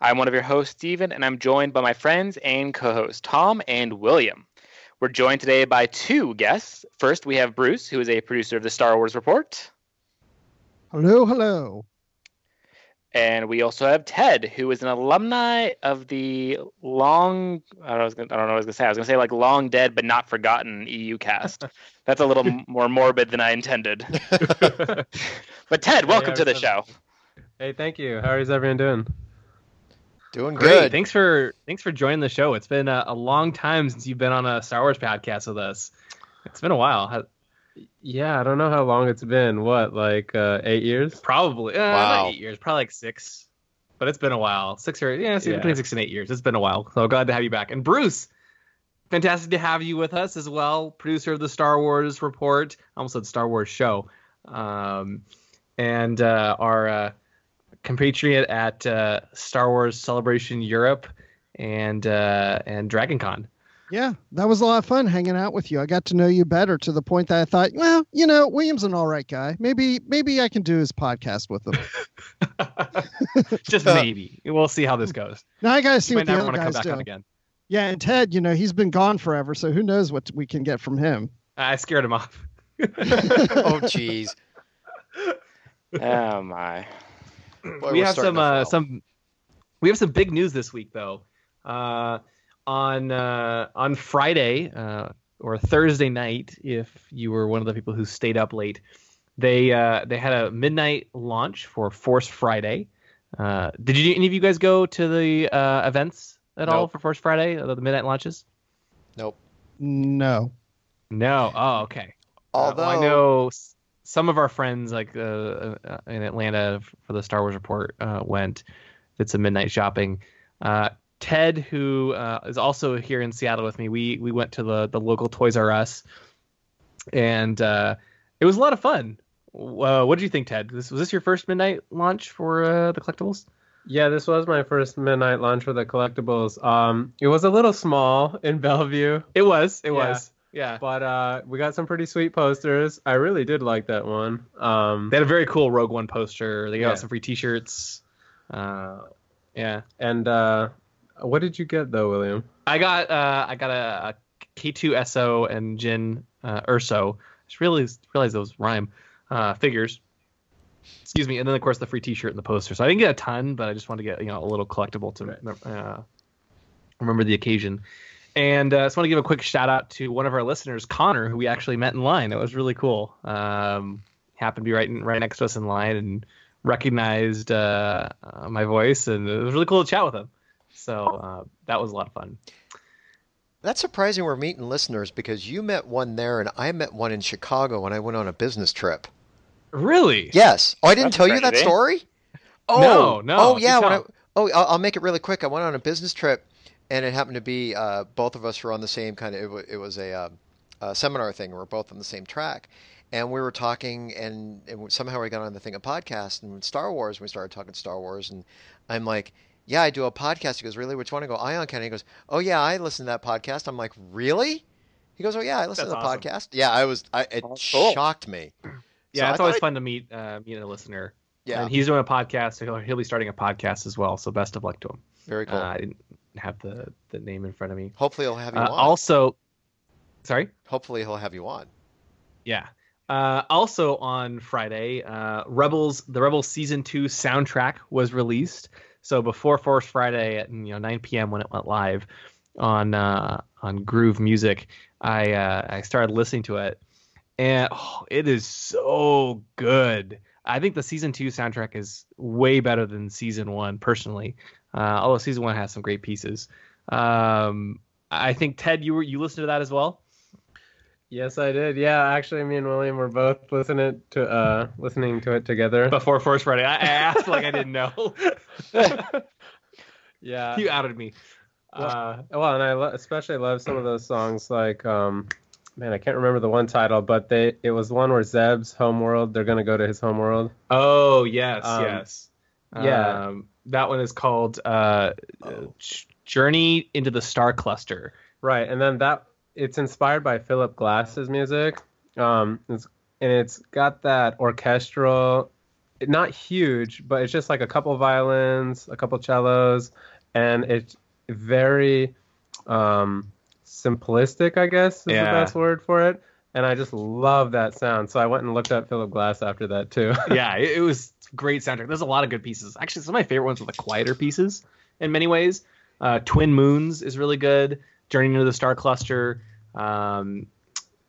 I'm one of your hosts, Stephen, and I'm joined by my friends and co hosts, Tom and William. We're joined today by two guests. First, we have Bruce, who is a producer of the Star Wars Report. Hello, hello. And we also have Ted, who is an alumni of the long, I don't know, I was gonna- I don't know what I was going to say. I was going to say like long dead but not forgotten EU cast. That's a little more morbid than I intended. but Ted, welcome to the show. Hey, thank you. How is everyone doing? Doing Great. good. Thanks for thanks for joining the show. It's been a, a long time since you've been on a Star Wars podcast with us. It's been a while. How- Yeah, I don't know how long it's been. What, like uh, eight years? Probably uh, Wow. not eight years, probably like six. But it's been a while. Six or yeah, it's Yeah. between six and eight years. It's been a while. So glad to have you back. And Bruce, fantastic to have you with us as well. Producer of the Star Wars Report. I almost said Star Wars Show. Um, and uh, our uh, compatriot at uh, Star Wars Celebration Europe and uh, and Dragon Con. Yeah, that was a lot of fun hanging out with you. I got to know you better to the point that I thought, well, you know, William's an all right guy. Maybe, maybe I can do his podcast with him. Just maybe. We'll see how this goes. Now I got to see You what might the never other want to come guys back do. on again. Yeah, and Ted, you know, he's been gone forever, so who knows what we can get from him. I scared him off. oh, jeez. Oh my. Boy, we have some uh, some we have some big news this week though. Uh, on uh, on Friday uh, or Thursday night, if you were one of the people who stayed up late, they uh, they had a midnight launch for Force Friday. Uh, did you any of you guys go to the uh, events at all for Force Friday? uh, The midnight launches? Nope. No. No. Oh, okay. Uh, Although well, I know s- some of our friends, like uh, uh, in Atlanta for the Star Wars report, uh, went. Did some midnight shopping. Uh, Ted, who uh, is also here in Seattle with me, we we went to the the local Toys R Us, and uh, it was a lot of fun. Uh, what did you think, Ted? This was this your first midnight launch for uh, the collectibles? Yeah, this was my first midnight launch for the collectibles. Um, it was a little small in Bellevue, It was. It Yeah. was. Yeah. but uh, we got some pretty sweet posters. I really did like that one. Um, They had a very cool Rogue One poster. They got Yeah. some free T-shirts. Uh, yeah. and uh, what did you get though, William? I got uh, I got a, a K2 SO and Jyn uh, Erso. I just realized realized those rhyme uh, figures. Excuse me, and then of course the free T-shirt and the poster. So I didn't get a ton, but I just wanted to get you know a little collectible to uh, remember the occasion. And uh, I just want to give a quick shout out to one of our listeners, Connor, who we actually met in line. That was really cool. Um, happened to be right in, right next to us in line and recognized uh, uh, my voice, and it was really cool to chat with him. So uh, that was a lot of fun. that's surprising we're meeting listeners because you met one there and I met one in Chicago when I went on a business trip. Really? Yes. Oh, I didn't That's tell you that story? Oh, No, no, Oh, yeah. When I, oh, I'll, I'll make it really quick. I went on a business trip and it happened to be uh, both of us were on the same kind of, it, wa- it was a, uh, a seminar thing. We were both on the same track. And we were talking, and, and somehow we got on the thing of podcast and Star Wars. We started talking Star Wars, and I'm like, "Yeah, I do a podcast." He goes, "Really? Which one?" I go, "Ion Cannon." He goes, "Oh yeah, I listen to that podcast." I'm like, "Really?" He goes, "Oh yeah, I listen That's to the awesome. podcast." Yeah, I was. I, it Oh, cool. shocked me. Yeah, So it's always thought fun to meet uh, meet a listener. Yeah. and he's doing a podcast. So he'll, he'll be starting a podcast as well. So best of luck to him. Very cool. Uh, I didn't have the the name in front of me. Hopefully, he'll have you Uh, on. also, sorry. Hopefully, he'll have you on. Yeah. Uh, also on Friday, uh, Rebels the Rebels season two soundtrack was released. So before Force Friday at you know 9 p.m. when it went live on uh, on Groove Music, I uh, I started listening to it, and oh, it is so good. I think the season two soundtrack is way better than season one, personally. Uh, although season one has some great pieces. Um, I think Ted, you were you listened to that as well. Yes, I did. Yeah, actually, me and William were both listening to uh listening to it together. Before Force Friday, I, asked like I didn't know. Yeah. You outed me. Uh, Well, and I lo- especially love some of those songs like um man, I can't remember the one title, but they it was one where Zeb's homeworld, they're going to go to his homeworld. oh yes, Um, yes. yeah. Um, that one is called uh, Oh. Journey into the Star Cluster. Right. And then that it's inspired by Philip Glass's music. Um it's, and it's got that orchestral not huge, but it's just like a couple violins, a couple cellos, and it's very um simplistic, I guess is Yeah. the best word for it. And I just love that sound. So I went and looked up Philip Glass after that too. yeah, it, it was great soundtrack. There's a lot of good pieces. Actually, some of my favorite ones are the quieter pieces in many ways. Uh, Twin Moons is really good. Journey into the Star Cluster. Um,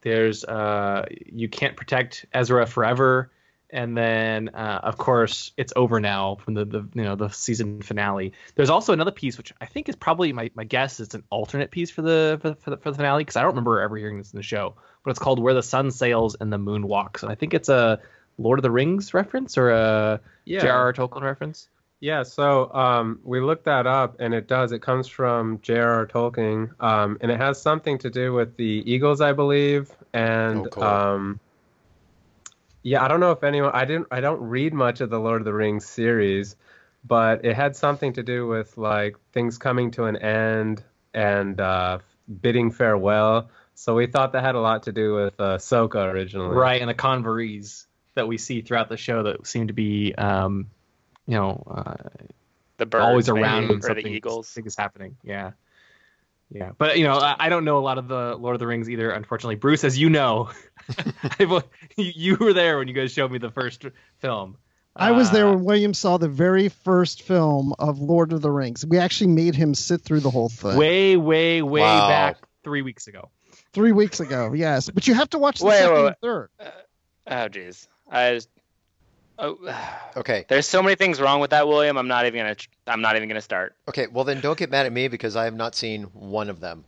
there's uh, You Can't Protect Ezra Forever. And then, uh, of course, it's over now from the, the you know the season finale. There's also another piece which I think is probably my, my guess is an alternate piece for the for, for the, for the finale because I don't remember ever hearing this in the show. But it's called Where the Sun Sails and the Moon Walks, and I think it's a Lord of the Rings reference or a Yeah. J.R.R. Tolkien reference. Yeah, so um, we looked that up, and it does. It comes from J.R.R. Tolkien, um, and it has something to do with the Eagles, I believe. And Oh, cool. um, yeah, I don't know if anyone. I didn't. I don't read much of the Lord of the Rings series, but it had something to do with like things coming to an end and uh, bidding farewell. So we thought that had a lot to do with uh, Ahsoka originally. Right, and the convorees that we see throughout the show that seem to be, um, you know, uh, The birds always maybe, around when or something the eagles. big is happening. Yeah. Yeah, but you know, I, I don't know a lot of the Lord of the Rings either. Unfortunately, Bruce, as you know, I've- you you were there when you guys showed me the first film. I was there Uh, when William saw the very first film of Lord of the Rings. We actually made him sit through the whole thing way, way, way Wow. back three weeks ago. three weeks ago. Yes, but you have to watch the Wait, second wait, and wait. third. Oh jeez. I just, oh, Okay. there's so many things wrong with that, William. I'm not even gonna. I'm not even gonna start. Okay. Well, then don't get mad at me because I have not seen one of them.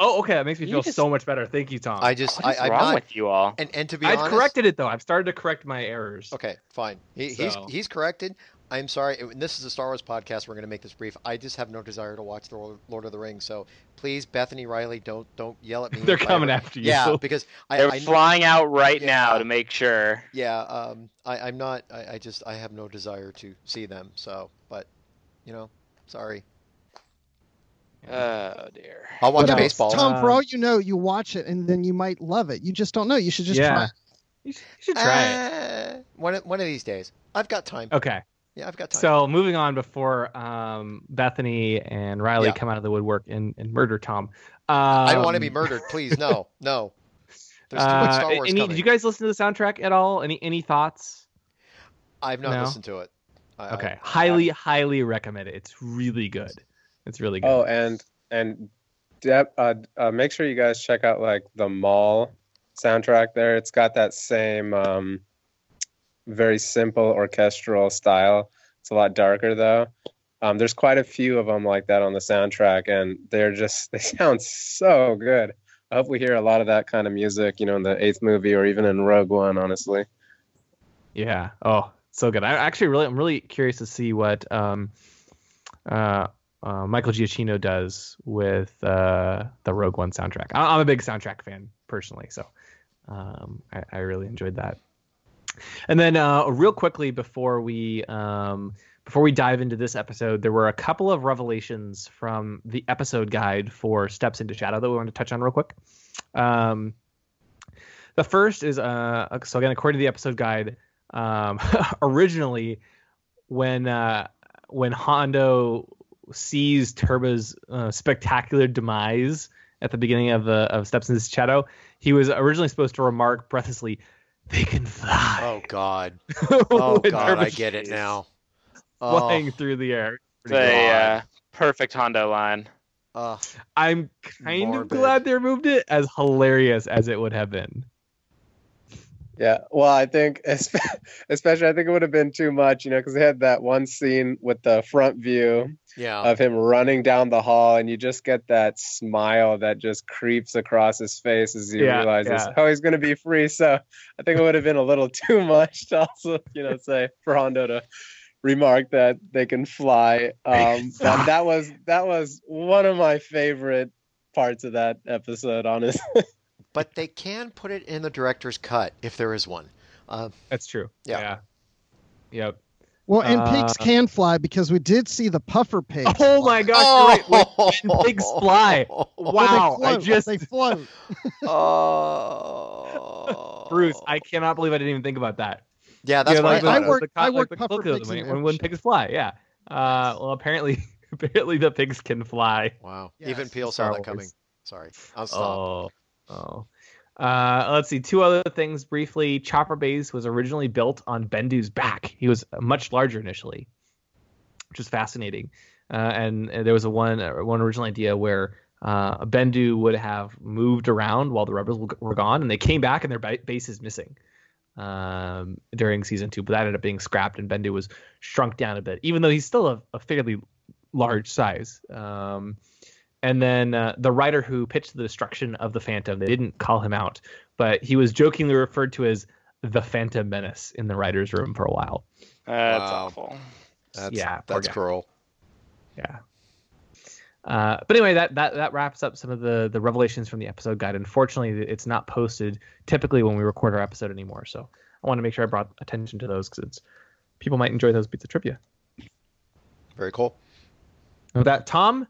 Oh, okay, that makes me You feel just- so much better. Thank you, Tom. I just, What is I, I'm wrong not. with you all? And and to be I've honest, corrected it though. I've started to correct my errors. Okay, fine. He, So- He's he's corrected. I'm sorry. and This is a Star Wars podcast. We're going to make this brief. I just have no desire to watch the Lord Lord of the Rings. So please, Bethany Riley, don't don't yell at me. They're if I coming after you. Yeah, because I, They're I flying out right now to make sure. yeah. Um, I, I'm not. I, I just I have no desire to see them. So, but you know, sorry. Oh dear. I'll watch but baseball. Tom, for Uh, all you know, you watch it and then you might love it. You just don't know. You should just Yeah. try. You should, you should try it. Uh, one one of these days. I've got time. Okay. Yeah, I've got time. So moving on before um, Bethany and Riley Yeah. come out of the woodwork and, and murder Tom. Um, I don't want to be murdered. Please, no, no. There's too much Uh, Star Wars any, coming. did you guys listen to the soundtrack at all? Any any thoughts? I've not No? listened to it. I- Okay, I- highly highly recommend it. It's really good. It's really good. Oh, and and Deb, uh, uh, make sure you guys check out like the Maul soundtrack. There, it's got that same um, very simple orchestral style. It's a lot darker though. Um, there's quite a few of them like that on the soundtrack, and they're just they sound so good. I hope we hear a lot of that kind of music, you know, in the eighth movie or even in Rogue One. Honestly, Yeah. Oh, so good. I actually really, I'm really curious to see what um, uh, uh, Michael Giacchino does with uh, the Rogue One soundtrack. I- I'm a big soundtrack fan personally, so um, I, I really enjoyed that. And then, uh, real quickly before we um, before we dive into this episode, there were a couple of revelations from the episode guide for Steps into Shadow that we want to touch on real quick. Um, the first is uh, so again, according to the episode guide, um, originally when uh, when Hondo sees Turba's uh, spectacular demise at the beginning of the of Steps into Shadow, he was originally supposed to remark breathlessly, "They can fly." Oh God. Oh God, I get it now. Oh, Flying through the air. It's a uh, perfect Hondo line. uh, I'm kind Morbid. of glad they removed it, as hilarious as it would have been. Yeah, well, I think especially I think it would have been too much, you know, because they had that one scene with the front view yeah. of him running down the hall, and you just get that smile that just creeps across his face as he Yeah, realizes, yeah. oh, he's going to be free. So I think it would have been a little too much to also, you know, say for Hondo to remark that they can fly. Um, that, that was that was one of my favorite parts of that episode, honestly. But they can put it in the director's cut if there is one. Uh, That's true. Yeah. Yeah. Yep. Well, and pigs Uh, can fly because we did see the puffer pig. Oh my gosh! you're right. When- when pigs fly. Well, they Wow! I just they float. oh, Bruce, I cannot believe I didn't even think about that. Yeah, that's Yeah, why like I I the- thought work- the I like work the puffer pigs in when, when pigs fly. Yeah. Uh, well, apparently, apparently the pigs can fly. Wow. Yes, Even Peel Star saw that coming. Sorry. I'll stop. Oh, oh. Uh, let's see. Two other things briefly. Chopper Base was originally built on Bendu's back. He was much larger initially, which is fascinating. Uh, and, and there was a one uh, one original idea where uh, Bendu would have moved around while the rebels were gone, and they came back and their base is missing um, during season two. But that ended up being scrapped, and Bendu was shrunk down a bit, even though he's still a, a fairly large size. Um, and then uh, the writer who pitched the destruction of the Phantom, they didn't call him out, but he was jokingly referred to as the Phantom Menace in the writer's room for a while. That's Wow. awful. That's, yeah, that's cruel. Yeah. Uh, but anyway, that, that that wraps up some of the the revelations from the episode guide. Unfortunately, it's not posted typically when we record our episode anymore. So I want to make sure I brought attention to those because it's people might enjoy those bits of trivia. Very cool. With that, Tom,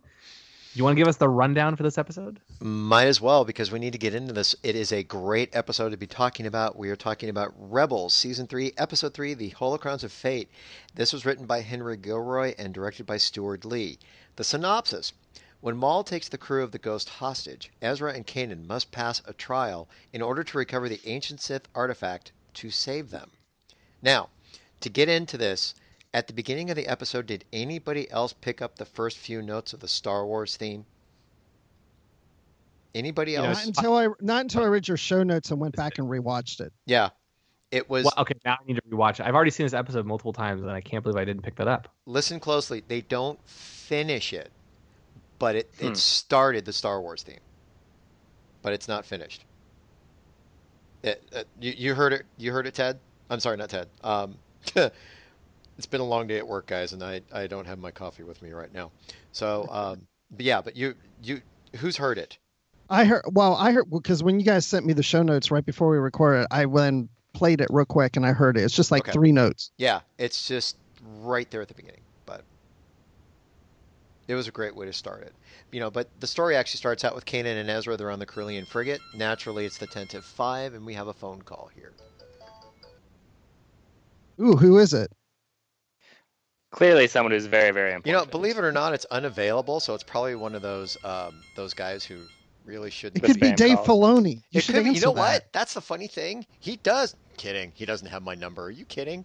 you want to give us the rundown for this episode? Might as well because we need to get into this. It is a great episode to be talking about. We are talking about Rebels, Season 3, Episode 3, The Holocrons of Fate. This was written by Henry Gilroy and directed by Steward Lee. The synopsis When Maul takes the crew of the Ghost hostage, Ezra and Kanan must pass a trial in order to recover the ancient Sith artifact to save them. Now, to get into this, at the beginning of the episode, did anybody else pick up the first few notes of the Star Wars theme? Anybody know, else? Not until I not until I read your show notes and went back and rewatched it. Yeah. It was Well, okay, now I need to rewatch it. I've already seen this episode multiple times, and I can't believe I didn't pick that up. listen closely. They don't finish it, but it, Hmm. it started the Star Wars theme, but it's not finished. It, uh, you, you heard it. You heard it, Ted. I'm sorry, not Ted. Um, it's been a long day at work, guys, and I, I don't have my coffee with me right now. So, um, but yeah, but you you who's heard it? I heard. Well, I heard because when you guys sent me the show notes right before we recorded, I then played it real quick and I heard it. It's just like Okay. three notes. Yeah, it's just right there at the beginning, but it was a great way to start it. You know, but the story actually starts out with Kanan and Ezra. They're on the Corellian frigate. Naturally, it's the Tantive Five, and we have a phone call here. Ooh, who is it? Clearly, someone who's very, very important. You know, believe it or not, it's unavailable, so it's probably one of those um, those guys who really shouldn't. It could be Dave calls. Filoni. You It should could be. You know that. what? That's the funny thing. He does. Kidding. He doesn't have my number. Are you kidding?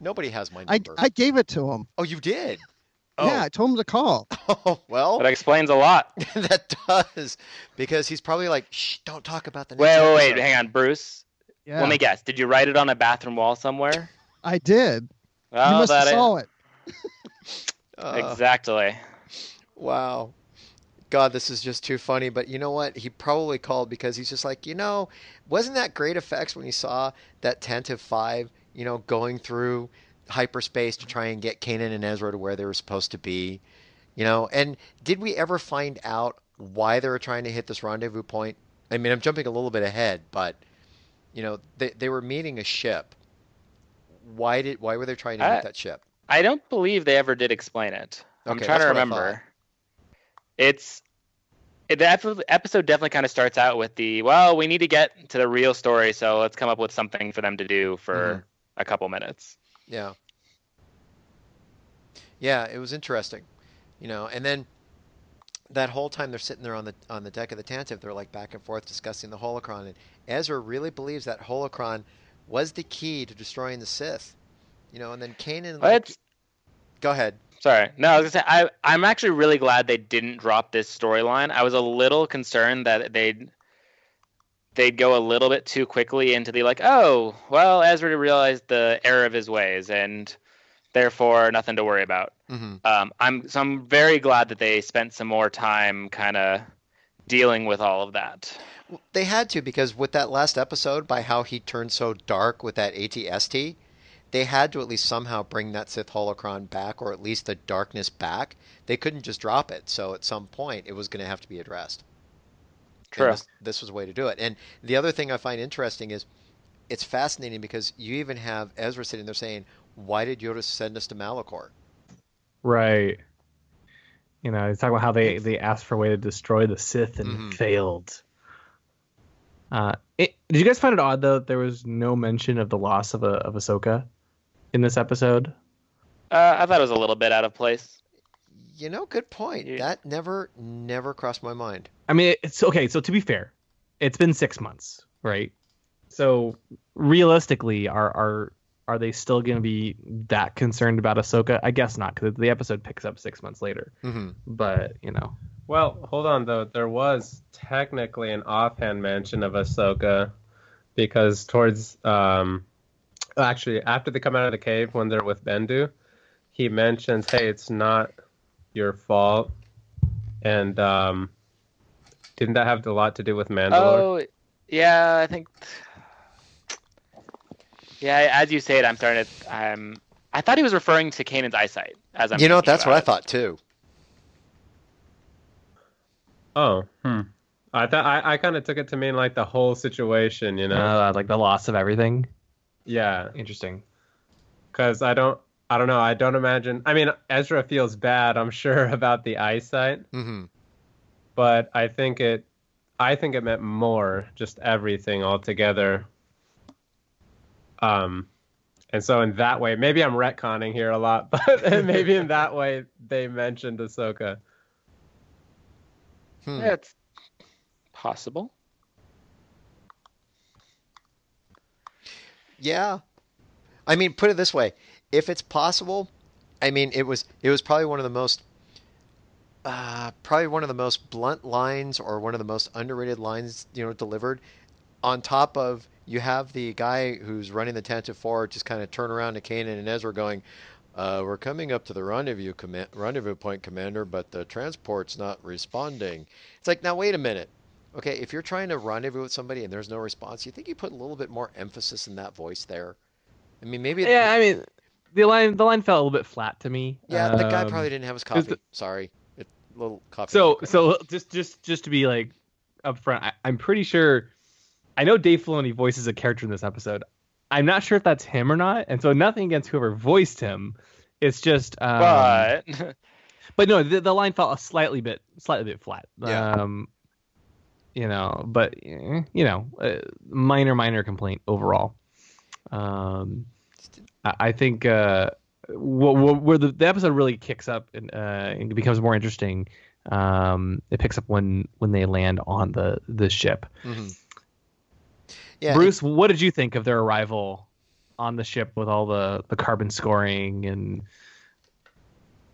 Nobody has my number. I I gave it to him. oh, you did. Oh, Yeah, I told him to call. Oh well, that explains a lot. that does because he's probably like, shh, don't talk about the next Wait, wait, wait. Hang on, Bruce. Yeah, Let me guess. Did you write it on a bathroom wall somewhere? I did. you Oh, must have that saw it. Uh, exactly. Wow. God, this is just too funny. But you know what? He probably called because he's just like, you know, wasn't that great effects when you saw that Tantive 5, you know, going through hyperspace to try and get Kanan and Ezra to where they were supposed to be? You know, and did we ever find out why they were trying to hit this rendezvous point? I mean, I'm jumping a little bit ahead, but, you know, they, they were meeting a ship. Why did why were they trying to I- hit that ship? I don't believe they ever did explain it. I'm trying to that's what I remember. It's it, the episode definitely kind of starts out with the well, we need to get to the real story, so let's come up with something for them to do for Mm-hmm. a couple minutes. Yeah. Yeah, it was interesting, you know. And then that whole time they're sitting there on the on the deck of the Tantive, they're like back and forth discussing the holocron, and Ezra really believes that holocron was the key to destroying the Sith, you know. And then Kanan, like, it's go ahead. Sorry. No, I was gonna say I I'm actually really glad they didn't drop this storyline. I was a little concerned that they'd they'd go a little bit too quickly into the like, oh, well, Ezra realized the error of his ways and therefore nothing to worry about. hmm Um, I'm so I'm very glad that they spent some more time kind of dealing with all of that. They had to because with that last episode, by how he turned so dark with that ATST, they had to at least somehow bring that Sith holocron back, or at least the darkness back. They couldn't just drop it. So at some point, it was going to have to be addressed. True. This, this was a way to do it. And the other thing I find interesting is it's fascinating because you even have Ezra sitting there saying, "Why did Yoda send us to Malachor?" Right. You know, he's talking about how they they asked for a way to destroy the Sith and Mhm. failed. Uh, it, did you guys find it odd though that there was no mention of the loss of a of Ahsoka in this episode? Uh, I thought it was a little bit out of place. You know, good point. Yeah. That never, never crossed my mind. I mean, it's okay. So to be fair, it's been six months, right? So realistically, are are are they still going to be that concerned about Ahsoka? I guess not, because the episode picks up six months later. hmm But you know, Well, hold on though. There was technically an offhand mention of Ahsoka because towards um actually after they come out of the cave when they're with Bendu, he mentions, "Hey, it's not your fault." And um didn't that have a lot to do with Mandalore? Oh, yeah, I think. Yeah, as you say it, I'm starting to. I'm. I thought he was referring to Kanan's eyesight. As I'm. You know, thinking that's what I thought too. Oh, Hmm. I thought I, I kind of took it to mean like the whole situation, you know? uh, like the loss of everything. Yeah, Interesting. because I don't, I don't know, I don't imagine. I mean, Ezra feels bad, I'm sure, about the eyesight, hmm but I think it, I think it meant more, just everything altogether. Um, and so in that way, maybe I'm retconning here a lot, but maybe in that way they mentioned Ahsoka. Hmm. Yeah, it's possible. Yeah. I mean, put it this way: if it's possible, I mean, it was it was probably one of the most, uh, probably one of the most blunt lines or one of the most underrated lines you know delivered. On top of you have the guy who's running the Tantive Four just kind of turn around to Kanan and Ezra, going, uh, "We're coming up to the rendezvous command rendezvous point, Commander, but the transport's not responding." It's like, now wait a minute. Okay, if you're trying to rendezvous with somebody and there's no response, you think you put a little bit more emphasis in that voice there? I mean, maybe. Yeah, I mean, the line the line felt a little bit flat to me. yeah, the guy Um, probably didn't have his coffee. the- Sorry, it, little coffee. So so just just just to be like upfront, I, I'm pretty sure. I know Dave Filoni voices a character in this episode. I'm not sure if that's him or not, and so nothing against whoever voiced him. It's just, um, but but no, the, the line felt a slightly bit slightly bit flat. Yeah. Um, you know, but eh, you know, uh, minor minor complaint overall. Um, I, I think uh, wh- wh- where the, the episode really kicks up and, uh, and becomes more interesting. Um, it picks up when when they land on the the ship. Mhm. yeah, Bruce, what did you think of their arrival on the ship with all the the carbon scoring and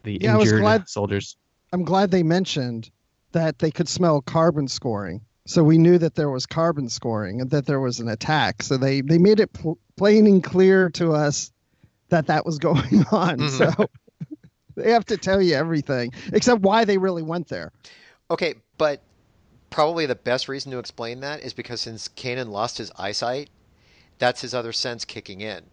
the Yeah, I was injured glad- soldiers? I'm glad they mentioned that they could smell carbon scoring. So we knew that there was carbon scoring and that there was an attack. So they, they made it pl- plain and clear to us that that was going on. Mhm. So they have to tell you everything except why they really went there. Okay, but probably the best reason to explain that is because since Kanan lost his eyesight, that's his other sense kicking in.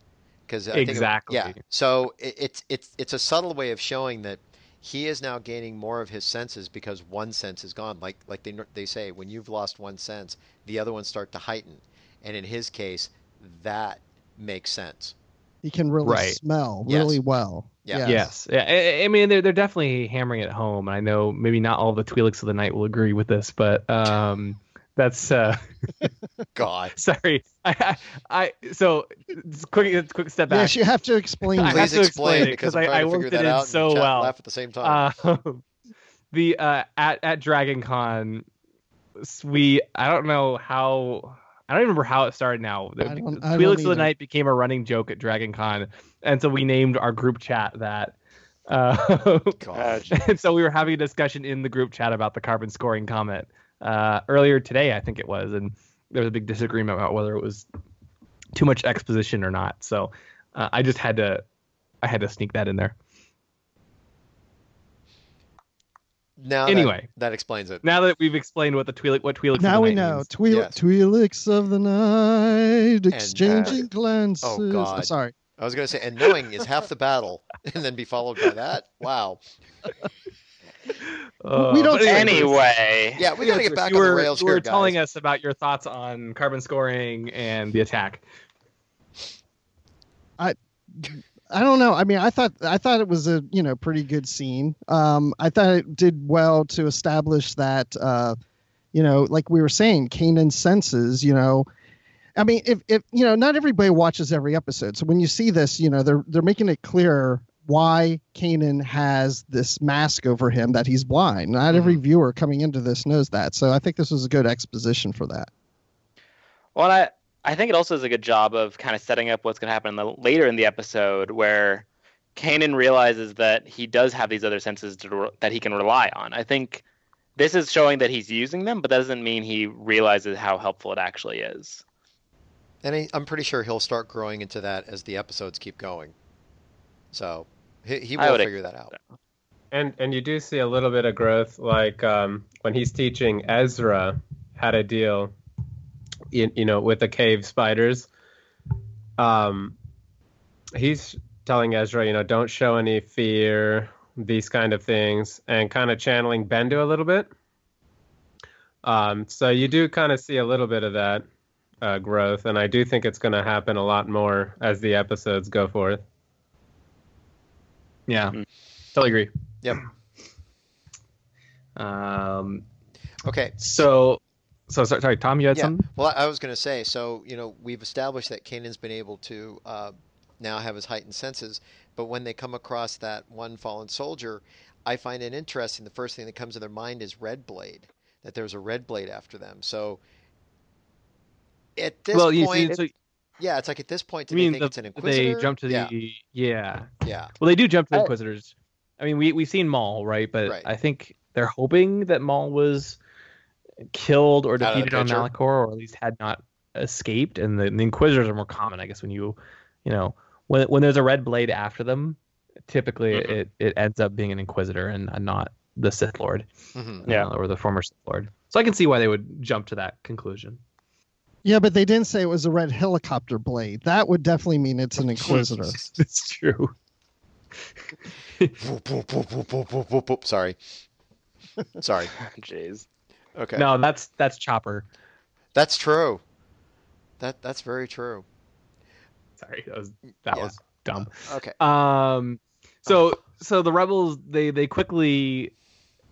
Because Exactly. yeah. So it, it's it's it's a subtle way of showing that he is now gaining more of his senses because one sense is gone. Like like they they say, when you've lost one sense, the other ones start to heighten, and in his case, that makes sense. He can really Right. smell Yes. really well. Yeah. Yes. Yeah. I, I mean, they're they're definitely hammering it home. I know maybe not all the Twi'leks of the night will agree with this, but um, that's uh, God, sorry. I, I, I so just quick quick step back. Yes, you have to explain. I that. have please to explain explain it, because 'cause I'm I- trying I worked that it in out so chat, well. laugh at the same time. Um, the uh, at at Dragon Con, we I don't know how I don't remember how it started. Now the I don't- I Twi'leks don't of the. Night became a running joke at Dragon Con, and so we named our group chat that. Uh, God. and so we were having a discussion in the group chat about the carbon scoring comment uh, earlier today, I think it was, and there was a big disagreement about whether it was too much exposition or not. So uh, I just had to I had to sneak that in there. Now Anyway. that, that explains it. Now that we've explained what the Twi'lek what Twi'leks of now the we know. means. Twi- Yes. Twi'leks of the night, uh, exchanging glances. oh, God. sorry. I was going to say, and knowing is half the battle, and then be followed by that. Wow. Uh, We don't- but anyway, Anyway, Yeah, we got to get back you on were, the rails you were here, telling guys. us about your thoughts on carbon scoring and the attack. I I don't know. I mean, I thought I thought it was a you know pretty good scene. Um, I thought it did well to establish that uh, you know, like we were saying, Kanan's senses. You know, I mean, if if you know, not everybody watches every episode, so when you see this, you know, they're they're making it clear why Kanan has this mask over him that he's blind. Not every mm-hmm. viewer coming into this knows that. So I think this was a good exposition for that. Well, I I think it also does a good job of kind of setting up what's going to happen in the, later in the episode, where Kanan realizes that he does have these other senses to, re- that he can rely on. I think this is showing that he's using them, but that doesn't mean he realizes how helpful it actually is. And I, I'm pretty sure he'll start growing into that as the episodes keep going. So he, he will figure that out. And and you do see a little bit of growth, like um, when he's teaching Ezra how to deal, you, you know, with the cave spiders. Um, he's telling Ezra, you know, don't show any fear, these kind of things, and kind of channeling Bendu a little bit. Um, so you do kind of see a little bit of that uh, growth, and I do think it's going to happen a lot more as the episodes go forth. Yeah, Mm. totally agree. Yep. Um. Okay. So, so sorry, sorry Tom, you had Yeah. something. Well, I was going to say, so you know, we've established that Kanan's been able to uh, now have his heightened senses, but when they come across that one fallen soldier, I find it interesting. The first thing that comes to their mind is Red Blade, that there's a Red Blade after them. So at this well, you point, see, so yeah, it's like at this point, do you they mean think the, it's an Inquisitor? they jump to the yeah, yeah. yeah, Well, they do jump to the Inquisitors. I mean, we we've seen Maul, right? But Right. I think they're hoping that Maul was killed or defeated on picture. Malachor, or at least had not escaped. And the, the Inquisitors are more common, I guess. When you, you know, when when there's a red blade after them, typically Mhm. it it ends up being an Inquisitor and, and not the Sith Lord, hmm Yeah. uh, or the former Sith Lord. So I can see why they would jump to that conclusion. Yeah, but they didn't say it was a red helicopter blade. That would definitely mean it's an Inquisitor. it's true. Sorry, sorry. Jeez. Okay, No, that's that's Chopper. that's true. That that's very true. Sorry, that was that Yeah. was dumb. Okay. Um, so so the rebels they they quickly,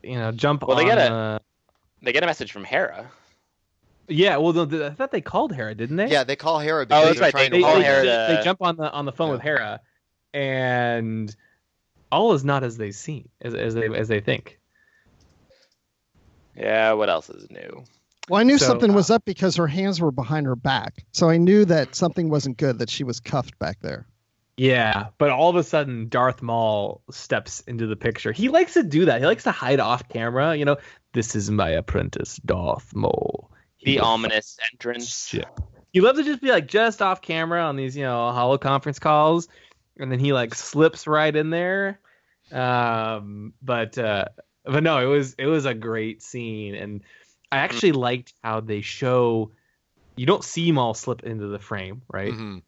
you know, jump Well, they on. get a- uh, They get a message from Hera. Yeah, well, the, the- I thought they called Hera, didn't they? Yeah, they call Hera because that's right, trying They, to call they, Hera her. they, to- jump on the on the phone with Hera, and all is not as they seem as, as they as they think. Yeah, what else is new? Well, I knew So, something was uh, up because her hands were behind her back. So I knew that something wasn't good, that she was cuffed back there. Yeah, but all of a sudden, Darth Maul steps into the picture. He likes to do that. He likes to hide off camera. You know, this is my apprentice, Darth Maul. He The ominous entrance. ship. He loves to just be like just off camera on these, you know, holo conference calls, and then he like slips right in there. Um, but uh, but no, it was it was a great scene, and I actually liked how they show. You don't see Maul slip into the frame, right? Mhm.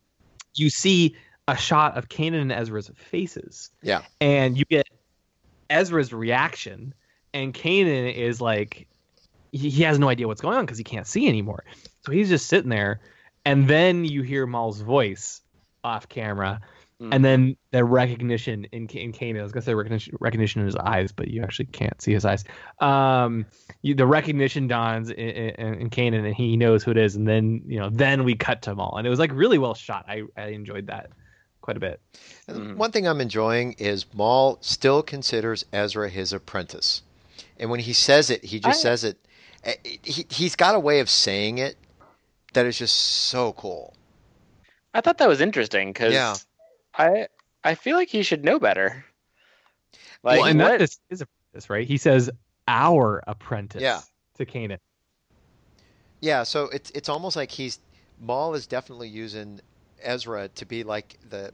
You see a shot of Kanan and Ezra's faces. Yeah. And you get Ezra's reaction, and Kanan is like, he, he has no idea what's going on because he can't see anymore. So he's just sitting there, and then you hear Maul's voice off camera, Mhm. and then the recognition in in Kanan. I was gonna say recognition, recognition in his eyes, but you actually can't see his eyes. Um, you, the recognition dawns in, in, in Kanan, and he knows who it is, and then you know, then we cut to Maul, and it was like really well shot. I I enjoyed that quite a bit. And Mhm. One thing I'm enjoying is Maul still considers Ezra his apprentice, and when he says it, he just I- says it. Eh, He he's got a way of saying it that is just so cool. I thought that was interesting because Yeah. I I feel like he should know better. Like well, and what- that is his apprentice, right? He says our apprentice Yeah. to Kanan. Yeah, so it's it's almost like he's Maul is definitely using Ezra to be like the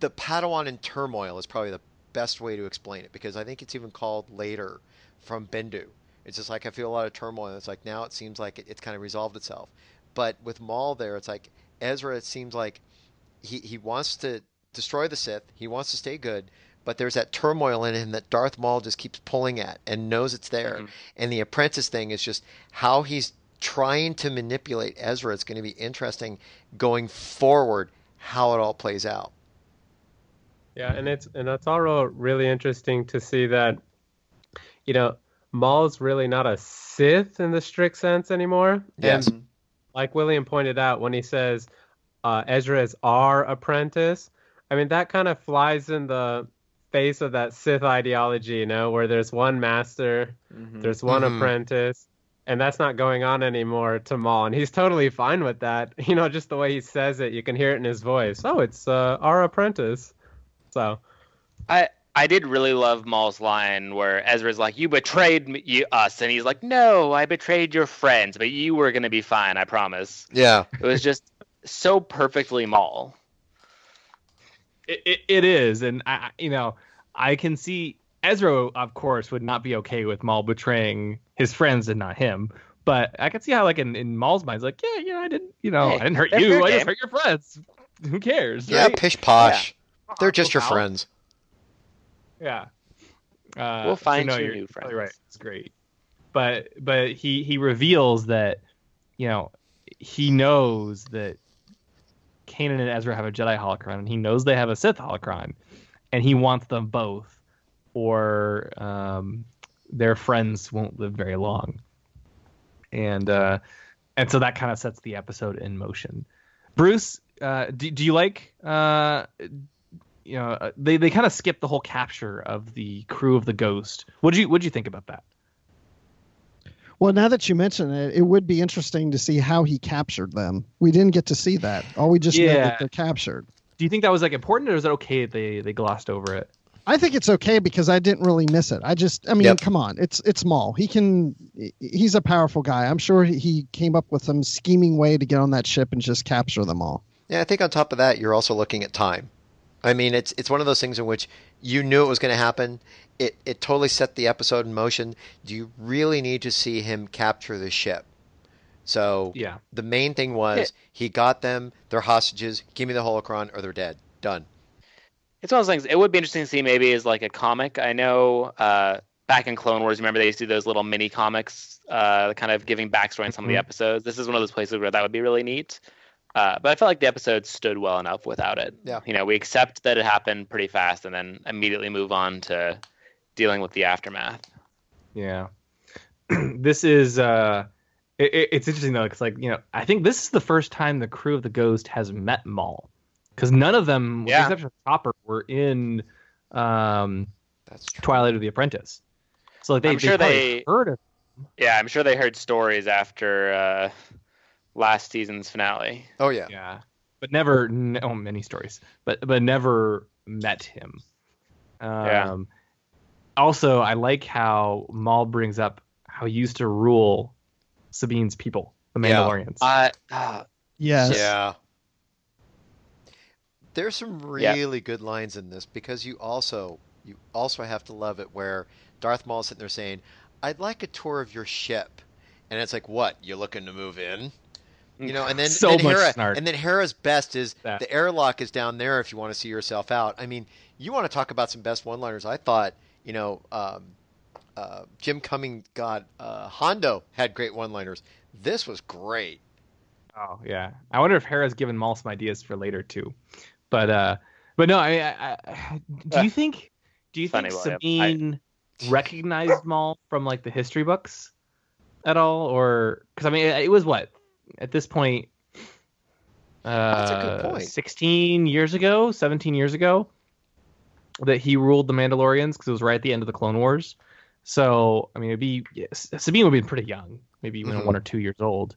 the Padawan in turmoil is probably the best way to explain it because I think it's even called later from Bendu. It's just like I feel a lot of turmoil. And It's like now it seems like it, it's kind of resolved itself, but with Maul there, it's like Ezra. It seems like he he wants to destroy the Sith. He wants to stay good, but there's that turmoil in him that Darth Maul just keeps pulling at and knows it's there. Mhm. And the apprentice thing is just how he's trying to manipulate Ezra. It's going to be interesting going forward how it all plays out. Yeah, and it's and it's all really interesting to see that, you know, Maul's really not a Sith in the strict sense anymore. Yes. And like William pointed out, when he says uh, Ezra is our apprentice, I mean that kind of flies in the face of that Sith ideology, you know, where there's one master, there's one Mhm. apprentice, and that's not going on anymore to Maul, and he's totally fine with that. You know, just the way he says it, you can hear it in his voice. Oh, it's uh, our apprentice. So I I did really love Maul's line where Ezra's like, "You betrayed me, you, us," and he's like, "No, I betrayed your friends, but you were gonna be fine, I promise." Yeah. It was just so perfectly Maul. It, it, it is, and I, I- you know, I can see Ezra, of course, would not be okay with Maul betraying his friends and not him. But I can see how, like, in, in Maul's mind, he's like, yeah, you know, I didn't, you know, Hey, I didn't hurt you, fair I just hurt your friends. Who cares? Yeah, right? pish posh. They're just your friends. Yeah. Uh, We'll find no, you new friends. right. It's great. But but he he reveals that you know he knows that Kanan and Ezra have a Jedi holocron, and he knows they have a Sith holocron, and he wants them both, or um, their friends won't live very long. And uh, and so that kind of sets the episode in motion. Bruce, uh, do, do you like uh, you know uh, they they kind of skip the whole capture of the crew of the Ghost. What would you what would you think about that? Well, now that you mention it, it would be interesting to see how he captured them. We didn't get to see that. All we just know Yeah. that they're captured. Do you think that was like important, or is it okay that they they glossed over it? I think it's okay because I didn't really miss it. I just, I mean, Yep. come on, it's it's Maul. He can, he's a powerful guy. I'm sure he- he came up with some scheming way to get on that ship and just capture them all. Yeah, I think on top of that, you're also looking at time. I mean, it's it's one of those things in which you knew it was going to happen. It it totally set the episode in motion. Do you really need to see him capture the ship? So Yeah. the main thing was he got them. They're hostages. Give me the holocron, or they're dead. Done. It's one of those things. It would be interesting to see maybe as like a comic. I know uh, back in Clone Wars, remember they used to do those little mini comics, uh, kind of giving backstory on some of the Mhm. episodes. This is one of those places where that would be really neat. Uh, but I felt like the episode stood well enough without it. Yeah. You know, we accept that it happened pretty fast, and then immediately move on to dealing with the aftermath. Yeah. this is uh it, it- it's interesting though, because like you know, I think this is the first time the crew of the Ghost has met Maul, because none of them, with Yeah. the exception of Chopper, were in um, That's true. Twilight of the Apprentice. So like they, I'm sure probably they- heard of. Yeah, I'm sure they heard stories after uh, last season's finale. Oh yeah. Yeah, but never. n- Oh, many stories, but but never met him. Um, Yeah. Also, I like how Maul brings up how he used to rule Sabine's people, the Yeah. Mandalorians. Uh, uh, Yes. Yeah. There's some Yeah. really good lines in this because you also you also have to love it where Darth Maul's sitting there saying, "I'd like a tour of your ship," and it's like, "What? You're looking to move in?" You know, and then So then much Hera, snark. and then Hera's best is That. the airlock is down there if you want to see yourself out. I mean, you want to talk about some best one-liners? I thought, you know, um, uh, Jim Cummings, God, uh, Hondo had great one-liners. This was great. Oh yeah, I wonder if Hera's given Maul some ideas for later too. But uh, but no, I, I, I do you think do you Funny, think William. Sabine recognized Maul from like the history books at all, or because I mean it, it was what at this point. Uh, That's a good point. 16 years ago, 17 years ago, that he ruled the Mandalorians because it was right at the end of the Clone Wars. So, I mean, it'd be yes, Sabine would be pretty young, maybe even Mhm. one or two years old.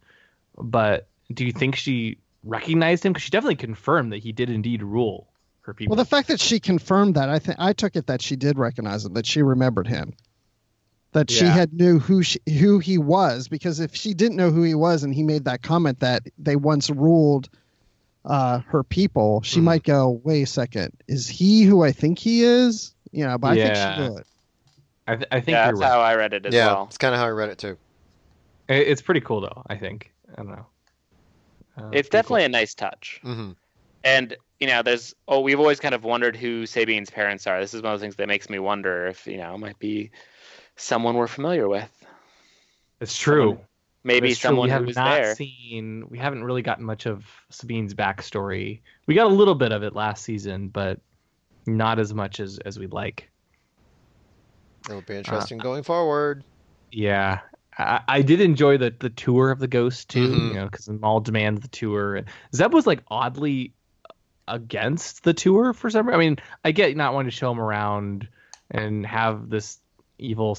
But do you think she recognized him? Because she definitely confirmed that he did indeed rule her people. Well, the fact that she confirmed that, I think I took it that she did recognize him, that she remembered him, that she had knew who she, who he was. Because if she didn't know who he was, and he made that comment that they once ruled uh, her people, she Mhm. might go, "Wait a second, is he who I think he is?" You know, but I think she would. I, th- I think yeah, that's right. how I read it as yeah, well. it's kind of how I read it too. It- It's pretty cool though. I think. I don't know. Uh, It's pretty definitely a nice touch. hmm And you know, there's oh, we've always kind of wondered who Sabine's parents are. This is one of the things that makes me wonder if you know it might be someone we're familiar with. It's true. Maybe It's true, someone we who have was not there. seen. We haven't really gotten much of Sabine's backstory. We got a little bit of it last season, but not as much as as we'd like. It'll be interesting going forward. Yeah, I, I did enjoy the the tour of the ghost too. Mhm. You know, because Maul demands the tour. Zeb was like oddly against the tour for some. Reason. I mean, I get not wanting to show him around and have this evil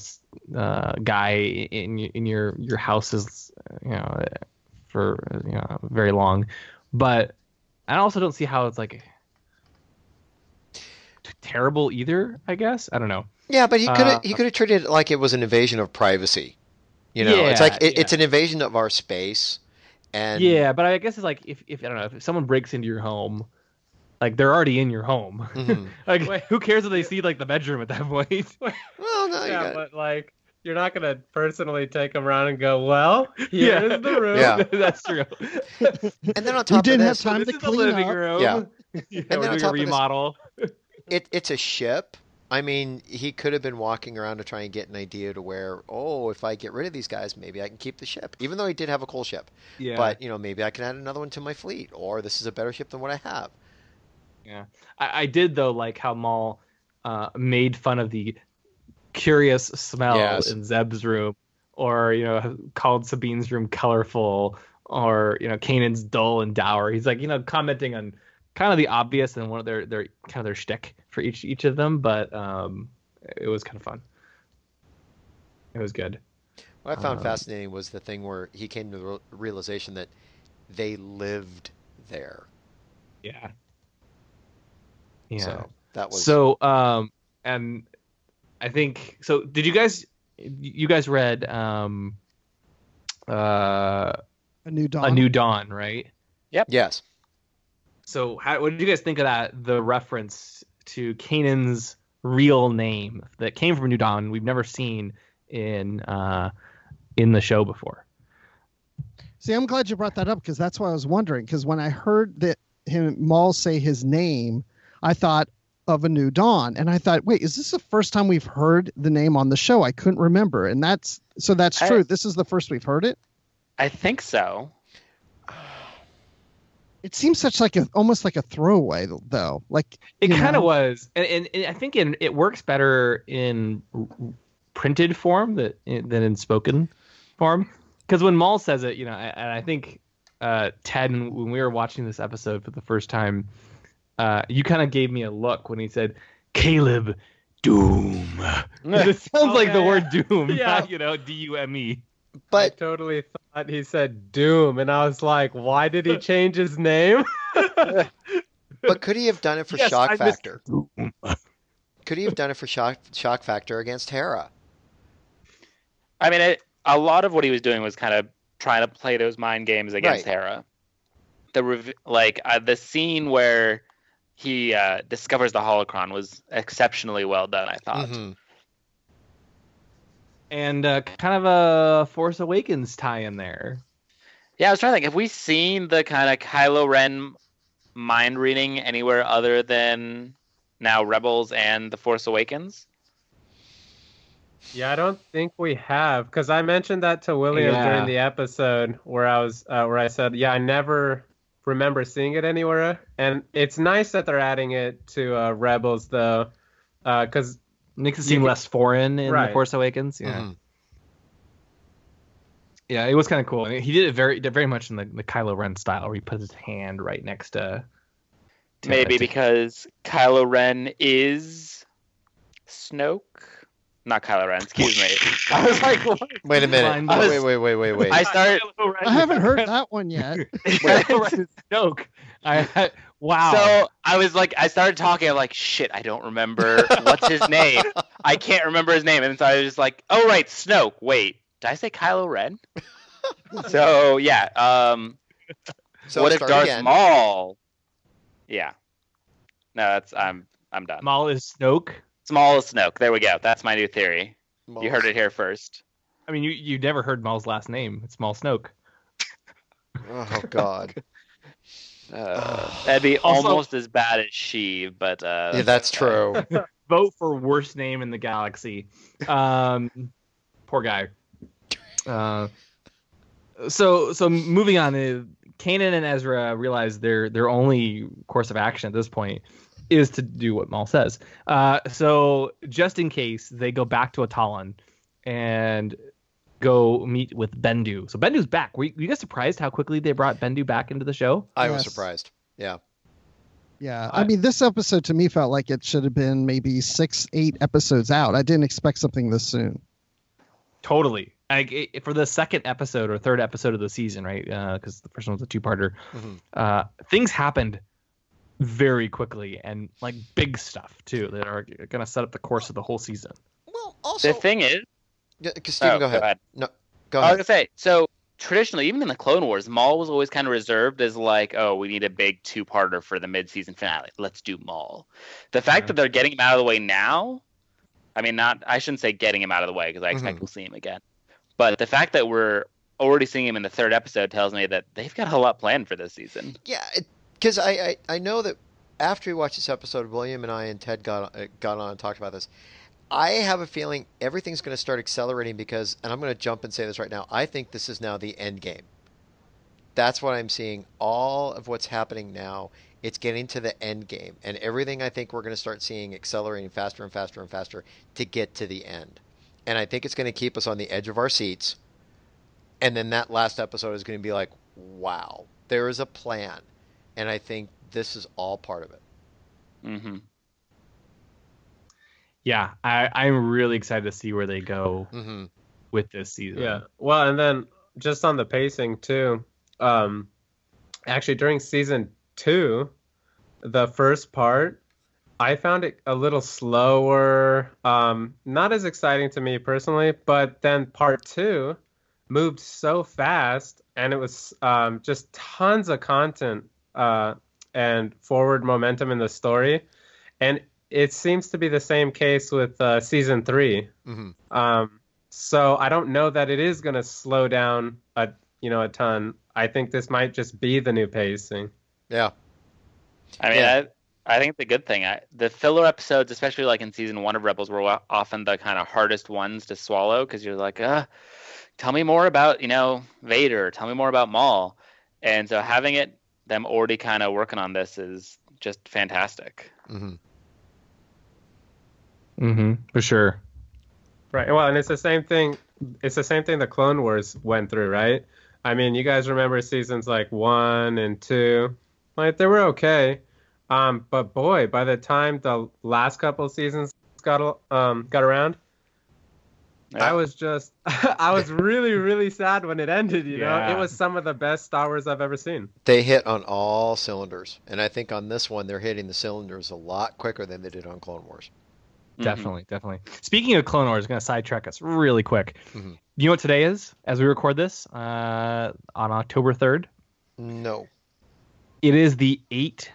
uh, guy in in your your house is you know, for you know very long, but I also don't see how it's like terrible either. I guess I don't know. Yeah, but he could have Uh, he could have treated it like it was an invasion of privacy. You know, it's like it, it's an invasion of our space. And yeah, but I guess it's like if, if I don't know if someone breaks into your home, like they're already in your home. Mhm. like who cares if they see like the bedroom at that point? well, no, you yeah, got but like you're not gonna personally take them around and go, well, Yeah. here's the room. Yeah. that's true. and then on You top of didn't have this, time this to is the clean living up. room. Yeah. yeah then we're on doing top a of this- remodel. it it's a ship. I mean, he could have been walking around to try and get an idea to where, oh, if I get rid of these guys, maybe I can keep the ship. Even though he did have a coal ship, Yeah, but you know, maybe I can add another one to my fleet, or this is a better ship than what I have. Yeah. I, I did though like how Maul uh, made fun of the curious smell Yes. in Zeb's room, or you know called Sabine's room colorful, or you know Kanan's dull and dour. He's like you know commenting on kind of the obvious and one of their their kind of their shtick for each each of them, but um, it was kind of fun. It was good. What I found Um, fascinating was the thing where he came to the realization that they lived there. Yeah. Yeah. So that was So, um, and I think so. Did you guys, you guys read, um, uh, A new dawn. a new dawn, right? Yep. Yes. So, how, what did you guys think of that? The reference to Kanan's real name that came from New Dawn, we've never seen in uh, in the show before. See, I'm glad you brought that up because that's what I was wondering. Because when I heard that him Maul say his name, I thought of a new dawn, and I thought, wait, is this the first time we've heard the name on the show? I couldn't remember, and that's so that's I- true. This is the first we've heard it. I think so. It seems such like a almost like a throwaway though. Like It kind of was, and, and, and I think in, it works better in printed form that than in spoken form. Because when Maul says it, you know, I- and I think uh, Ted, when we were watching this episode for the first time, uh, you kind of gave me a look when he said, "Caleb, Dume." it sounds Oh, like the word Doom, Yeah. not you know D U M E. But I totally thought he said Doom, and I was like, why did he change his name? but could he have done it for Yes, shock I missed factor? Could he have done it for shock shock factor against Hera? I mean, it, a lot of what he was doing was kind of trying to play those mind games against Right. Hera. The rev- like uh, the scene where he uh, discovers the holocron was exceptionally well done. I thought. Mhm. And uh, kind of a Force Awakens tie in there. Yeah, I was trying to think. Have we seen the kind of Kylo Ren mind reading anywhere other than now Rebels and The Force Awakens? Yeah, I don't think we have because I mentioned that to William Yeah. during the episode where I was uh, where I said, yeah, I never remember seeing it anywhere, and it's nice that they're adding it to uh, Rebels though, because Makes it seem You- less foreign in Right. The Force Awakens. Yeah. Mhm. Yeah, it was kind of cool. And he did it very, very much in the, the Kylo Ren style, where he put his hand right next to. to- Maybe to- because Kylo Ren is Snoke. Not Kylo Ren. Excuse me. I was like, what? Wait a minute. Was- Wait, wait, wait, wait, wait. I started. I haven't heard that one yet. Kylo Ren is Snoke. I, wow. So I was like, I started talking. I'm like, shit, I don't remember what's his name. I can't remember his name, and so I was just like, oh right, Snoke. Wait, did I say Kylo Ren? so yeah. Um, So what if start Darth again. Maul? Yeah. No, that's I'm I'm done. Maul is Snoke. Small as Snoke. There we go. That's my new theory. Maul. You heard it here first. I mean, you you never heard Maul's last name. It's Maul Snoke. Oh God. Uh, that'd be Also- almost as bad as she, but uh, Yeah, that's true. Vote for worst name in the galaxy. Um, poor guy. Uh, so so moving on, uh, Kanan and Ezra realize their their only course of action at this point is to do what Maul says. Uh, so just in case, they go back to Atollon and go meet with Bendu. So Bendu's back. Were you, were you guys surprised how quickly they brought Bendu back into the show? I was surprised. Yeah. Yeah, I- I mean, this episode to me felt like it should have been maybe six, eight episodes out. I didn't expect something this soon. Totally. Like it, for the second episode or third episode of the season, right? Because the first one was a two-parter. Mhm. Uh, things happened very quickly and like big stuff too that are going to set up the course of the whole season. Well, also, the thing is, Yeah, 'cause Steven, oh, go ahead. go Go I was gonna say, so traditionally, even in the Clone Wars, Maul was always kind of reserved as like, oh, we need a big two-parter for the mid-season finale. Let's do Maul. The fact Yeah. that they're getting him out of the way now, I mean, not I shouldn't say getting him out of the way because I expect Mhm. we'll see him again. But the fact that we're already seeing him in the third episode tells me that they've got a lot planned for this season. Yeah, because I, I I know that after we watched this episode, William and I and Ted got uh, got on and talked about this. I have a feeling everything's going to start accelerating because, and I'm going to jump and say this right now. I think this is now the end game. That's what I'm seeing. All of what's happening now, it's getting to the end game, and everything I think we're going to start seeing accelerating faster and faster and faster to get to the end. And I think it's going to keep us on the edge of our seats. And then that last episode is going to be like, wow, there is a plan and I think this is all part of it. hmm Yeah, I, I'm really excited to see where they go hmm with this season. Yeah. Well, and then just on the pacing too. Um, actually, during season two, the first part, I found it a little slower. Um, not as exciting to me personally, but then part two moved so fast, and it was um, just tons of content uh, and forward momentum in the story, and it seems to be the same case with uh, season three. hmm Um, so I don't know that it is going to slow down a you know a ton. I think this might just be the new pacing. Yeah. I mean, Yeah. I, I think the good thing, I, the filler episodes, especially like in season one of Rebels, were often the kind of hardest ones to swallow because you're like, uh, tell me more about you know Vader, tell me more about Maul, and so having it them already kind of working on this is just fantastic. Mm-hmm. Mm-hmm. for sure. Right. Well, and it's the same thing. It's the same thing the Clone Wars went through, right? I mean, you guys remember seasons like one and two, like they were okay. Um, but boy, by the time the last couple seasons got um got around, I was just I was really really sad when it ended. You know, it was some of the best Star Wars I've ever seen. They hit on all cylinders, and I think on this one they're hitting the cylinders a lot quicker than they did on Clone Wars. Mhm. Definitely, definitely. Speaking of Clone Wars, going to sidetrack us really quick. Mhm. You know what today is as we record this uh, on October 3rd? No. It is the eight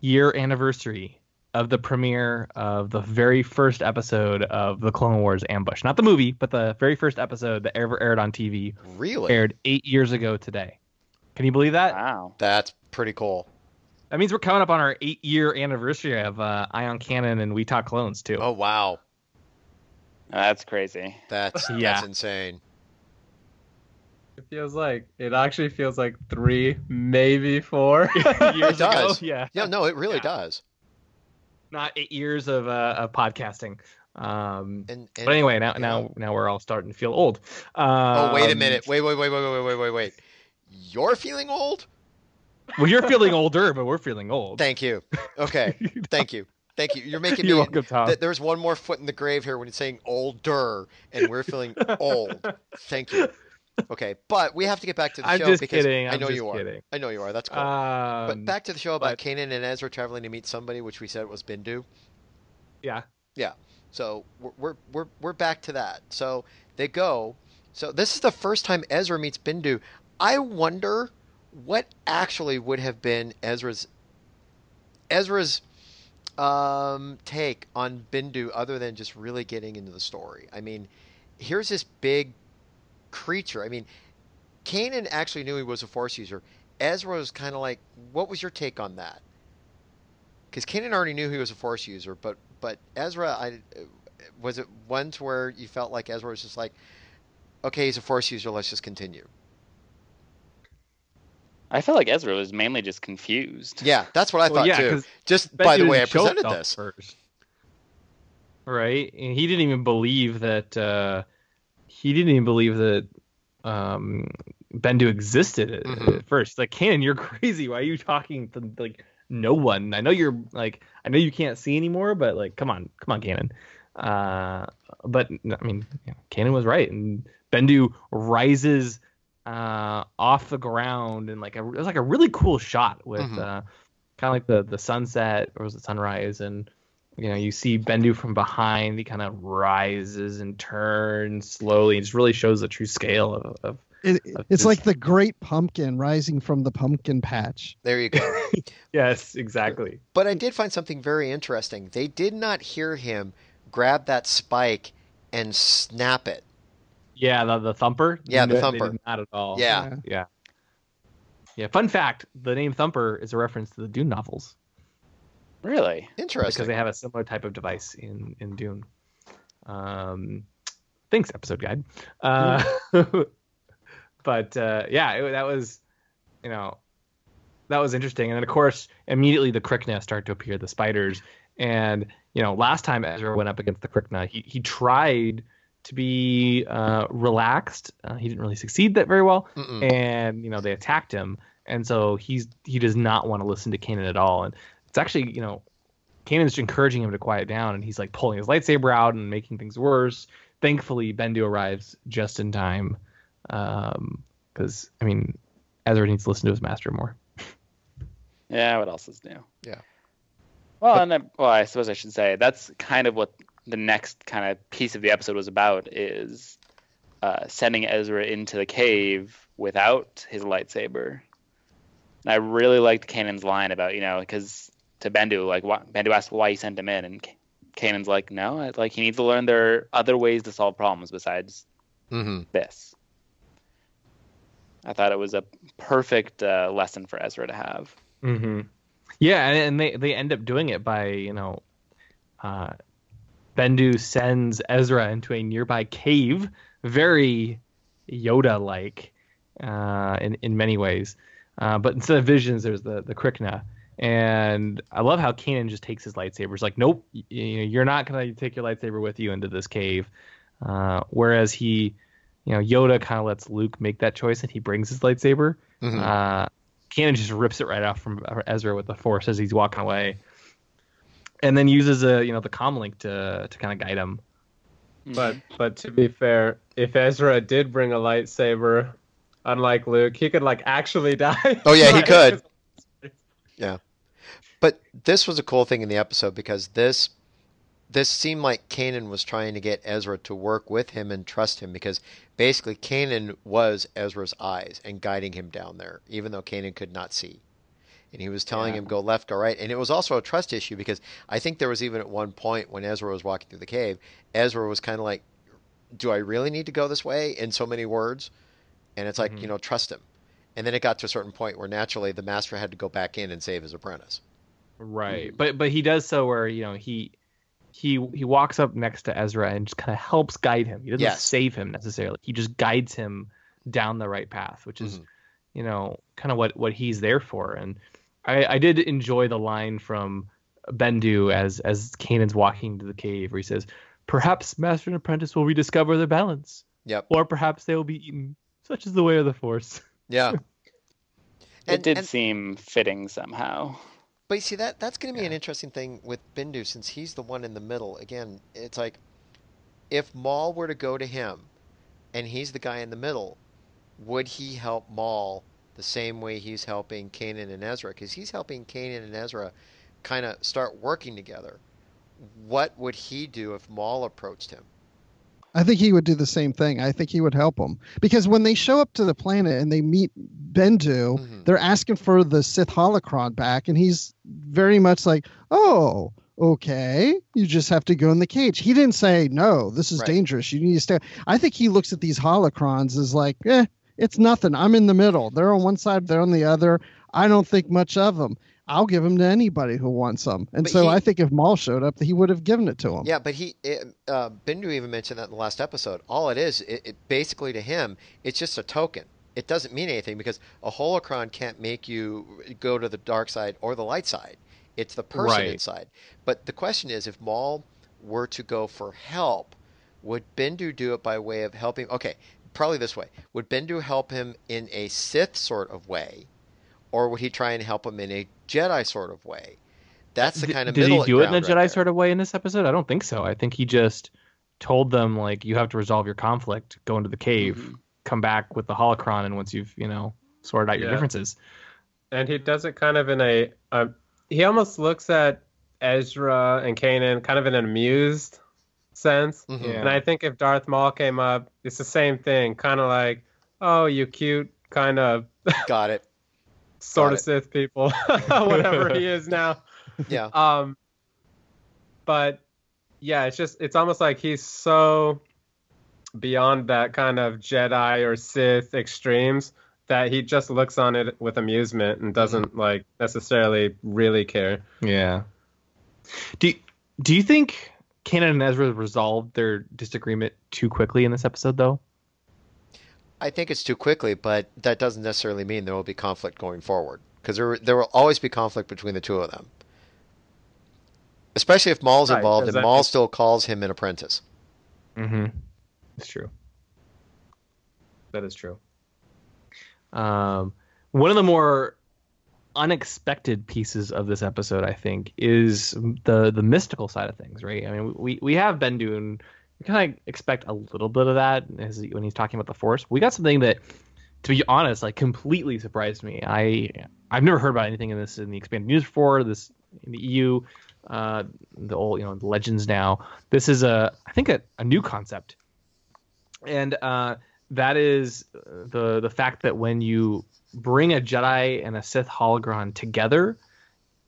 year anniversary of the premiere of the very first episode of the Clone Wars Ambush. Not the movie, but the very first episode that ever aired on TV Really? aired eight years ago today. Can you believe that? Wow. That's pretty cool. That means we're coming up on our eight year anniversary of uh, Ion Cannon and We Talk Clones, too. Oh wow, That's crazy. that's Yeah. that's insane. It feels like it actually feels like three, maybe four. years It does. ago. Yeah. Yeah, no, it really Yeah. does not eight years of, uh, of podcasting. Um, and, and, but anyway, now now know. now we're all starting to feel old. Oh wait a um, minute! Wait wait wait wait wait wait wait wait! You're feeling old? Well, you're feeling older, but we're feeling old. Thank you. Okay, thank you. Thank you. You're making You're me. Welcome, Tom. Th- there's one more foot in the grave here when it's saying older, and we're feeling old. Thank you. Okay, but we have to get back to the I'm show just because kidding. I I'm know just you are. kidding. I know you are. That's cool. Um, but back to the show about but- Kanan and Ezra traveling to meet somebody, which we said was Bendu. Yeah. Yeah, So we're, we're we're we're back to that. So they go. So this is the first time Ezra meets Bendu. I wonder what actually would have been Ezra's Ezra's um, take on Bendu, other than just really getting into the story. I mean, here's this big creature. I mean, Kanan actually knew he was a Force user. Ezra was kind of like, what was your take on that? Because Kanan already knew he was a Force user, but but Ezra, I was it one to where you felt like Ezra was just like, okay, he's a Force user, let's just continue. I felt like Ezra was mainly just confused. Yeah, that's what I Well, thought yeah, too. 'cause Just by the way I presented this. first. Right? And he didn't even believe that uh he didn't even believe that um Bendu existed at, Mhm. at first. Like, Kanan, you're crazy. Why are you talking to like no one? I know you're like I know you can't see anymore, but like come on, come on, Kanan. Uh but I mean, yeah, Kanan was right and Bendu rises uh off the ground and like a, it was like a really cool shot with Mhm. uh kind of like the the sunset or was it sunrise and you know you see bendu from behind he kind of rises and turns slowly It just really shows the true scale of, of It, Of it's this- like the great pumpkin rising from the pumpkin patch. There you go. yes exactly But I did find something very interesting. They did not hear him grab that spike and snap it. yeah the, the thumper Yeah, the They- they thumper. did not at all Yeah. yeah yeah fun fact the name thumper is a reference to the dune novels Really? Interesting. because they have a similar type of device in in Dune. Um, thanks, episode guide. Uh, but uh, yeah, it, that was you know that was interesting, and then of course immediately the Krykna start to appear, the spiders, and you know last time Ezra went up against the Krykna, he he tried to be uh, relaxed. Uh, he didn't really succeed that very well Mm-mm. and you know they attacked him and so he's he does not want to listen to Kanan at all and it's actually you know Kanan's encouraging him to quiet down and he's like pulling his lightsaber out and making things worse thankfully Bendu arrives just in time um because I mean Ezra needs to listen to his master more Yeah, what else is new? Yeah. Well, and then, well, I suppose I should say that's kind of what the next kind of piece of the episode was about is uh, sending Ezra into the cave without his lightsaber. And I really liked Kanan's line about you know because to Bendu like why, Bendu asked why he sent him in and K- Kanan's like no I- like he needs to learn there are other ways to solve problems besides hmm this. I thought it was a perfect uh, lesson for Ezra to have. Mm-hmm. Yeah, and, and they they end up doing it by you know, uh, Bendu sends Ezra into a nearby cave, very Yoda like, uh, in in many ways. Uh, but instead of visions, there's the the Krykna, and I love how Kanan just takes his lightsaber. He's like, nope, you know, you're not gonna take your lightsaber with you into this cave. Uh, whereas he, you know, Yoda kind of lets Luke make that choice, and he brings his lightsaber. hmm Uh, Kanan just rips it right off from Ezra with the Force as he's walking away, and then uses a you know the comm link to to kind of guide him. But but to be fair, if Ezra did bring a lightsaber, unlike Luke, he could like actually die. Oh, yeah, he could. But this was a cool thing in the episode because this this seemed like Kanan was trying to get Ezra to work with him and trust him because basically Kanan was Ezra's eyes and guiding him down there, even though Kanan could not see. And he was telling Yeah. him go left, go right. And it was also a trust issue because I think there was even at one point when Ezra was walking through the cave, Ezra was kind of like, Do I really need to go this way? in so many words. And it's like, Mhm. you know, trust him. And then it got to a certain point where naturally the master had to go back in and save his apprentice. Right, but but he does so where you know he he he walks up next to Ezra and just kind of helps guide him. He doesn't Yes. save him necessarily. He just guides him down the right path, which is Mhm. you know kind of what what he's there for. And I I did enjoy the line from Bendu as as Kanan's walking to the cave where he says, "Perhaps master and apprentice will rediscover their balance, Yep. or perhaps they will be eaten. Such is the way of the Force." Yeah. it did and- seem fitting somehow. But you see that that's going to be an interesting thing with Bendu since he's the one in the middle. Again, it's like if Maul were to go to him, and he's the guy in the middle, would he help Maul the same way he's helping Kanan and Ezra? Because he's helping Kanan and Ezra kind of start working together. What would he do if Maul approached him? I think he would do the same thing. I think he would help them because when they show up to the planet and they meet Bendu, Mhm. they're asking for the Sith holocron back, and he's very much like, "Oh, okay, you just have to go in the cage." He didn't say, "No, this is Right. dangerous. You need to stay." I think he looks at these holocrons as like, "Eh, It's nothing. I'm in the middle. They're on one side, they're on the other. I don't think much of them. I'll give them to anybody who wants them. And But so he- I think if Maul showed up, he would have given it to him. Yeah, but he, it, uh, Bendu even mentioned that in the last episode. All it is, it, it basically to him, it's just a token. It doesn't mean anything because a holocron can't make you go to the dark side or the light side. It's the person Right. inside. But the question is, if Maul were to go for help, would Bendu do it by way of helping? Okay, probably this way. Would Bendu help him in a Sith sort of way, or would he try and help him in a Jedi sort of way? That's the kind of did he middle do it in a ground Jedi right there. sort of way in this episode? I don't think so. I think he just told them like you have to resolve your conflict, go into the cave, Mm-hmm. come back with the holocron, and once you've you know sorted out your differences. and he does it kind of in a. Uh, he almost looks at Ezra and Kanan kind of in an amused sense. Mhm. Yeah. And I think if Darth Maul came up, it's the same thing. Kind of like, oh, you cute, kind of Got it. Sort of. Sith people, whatever he is now. Yeah. Um, but yeah, it's just it's almost like he's so beyond that kind of Jedi or Sith extremes that he just looks on it with amusement and doesn't like necessarily really care. Yeah. Do Do you think Kanan and Ezra resolved their disagreement too quickly in this episode, though? I think it's too quickly, but that doesn't necessarily mean there will be conflict going forward because there there will always be conflict between the two of them. Especially if Maul's Right, involved, and that Maul make- still calls him an apprentice. Mm-hmm. It's true. That is true. Um, one of the more unexpected pieces of this episode, I think, is the the mystical side of things. Right? I mean, we we have Bendu, and we kind of expect a little bit of that as he, when he's talking about the Force. We got something that, to be honest, like completely surprised me. I I've never heard about anything in this in the expanded news before. This in the EU, uh, the old you know the legends now. This is a I think a, a new concept, and uh, that is the the fact that when you bring a Jedi and a Sith holocron together,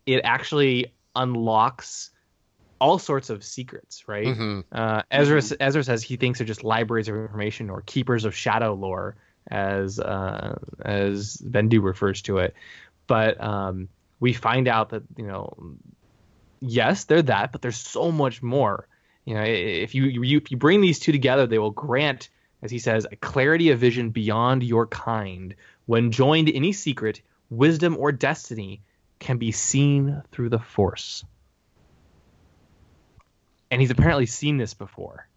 it actually unlocks all sorts of secrets, right? Mhm. Uh, Ezra Ezra says he thinks they're just libraries of information or keepers of shadow lore, as uh, as Bendu refers to it. But um, we find out that you know, yes, they're that, but there's so much more. You know, if you, you if you bring these two together, they will grant, as he says, a clarity of vision beyond your kind. When joined, any secret, wisdom, or destiny can be seen through the Force. And he's apparently seen this before.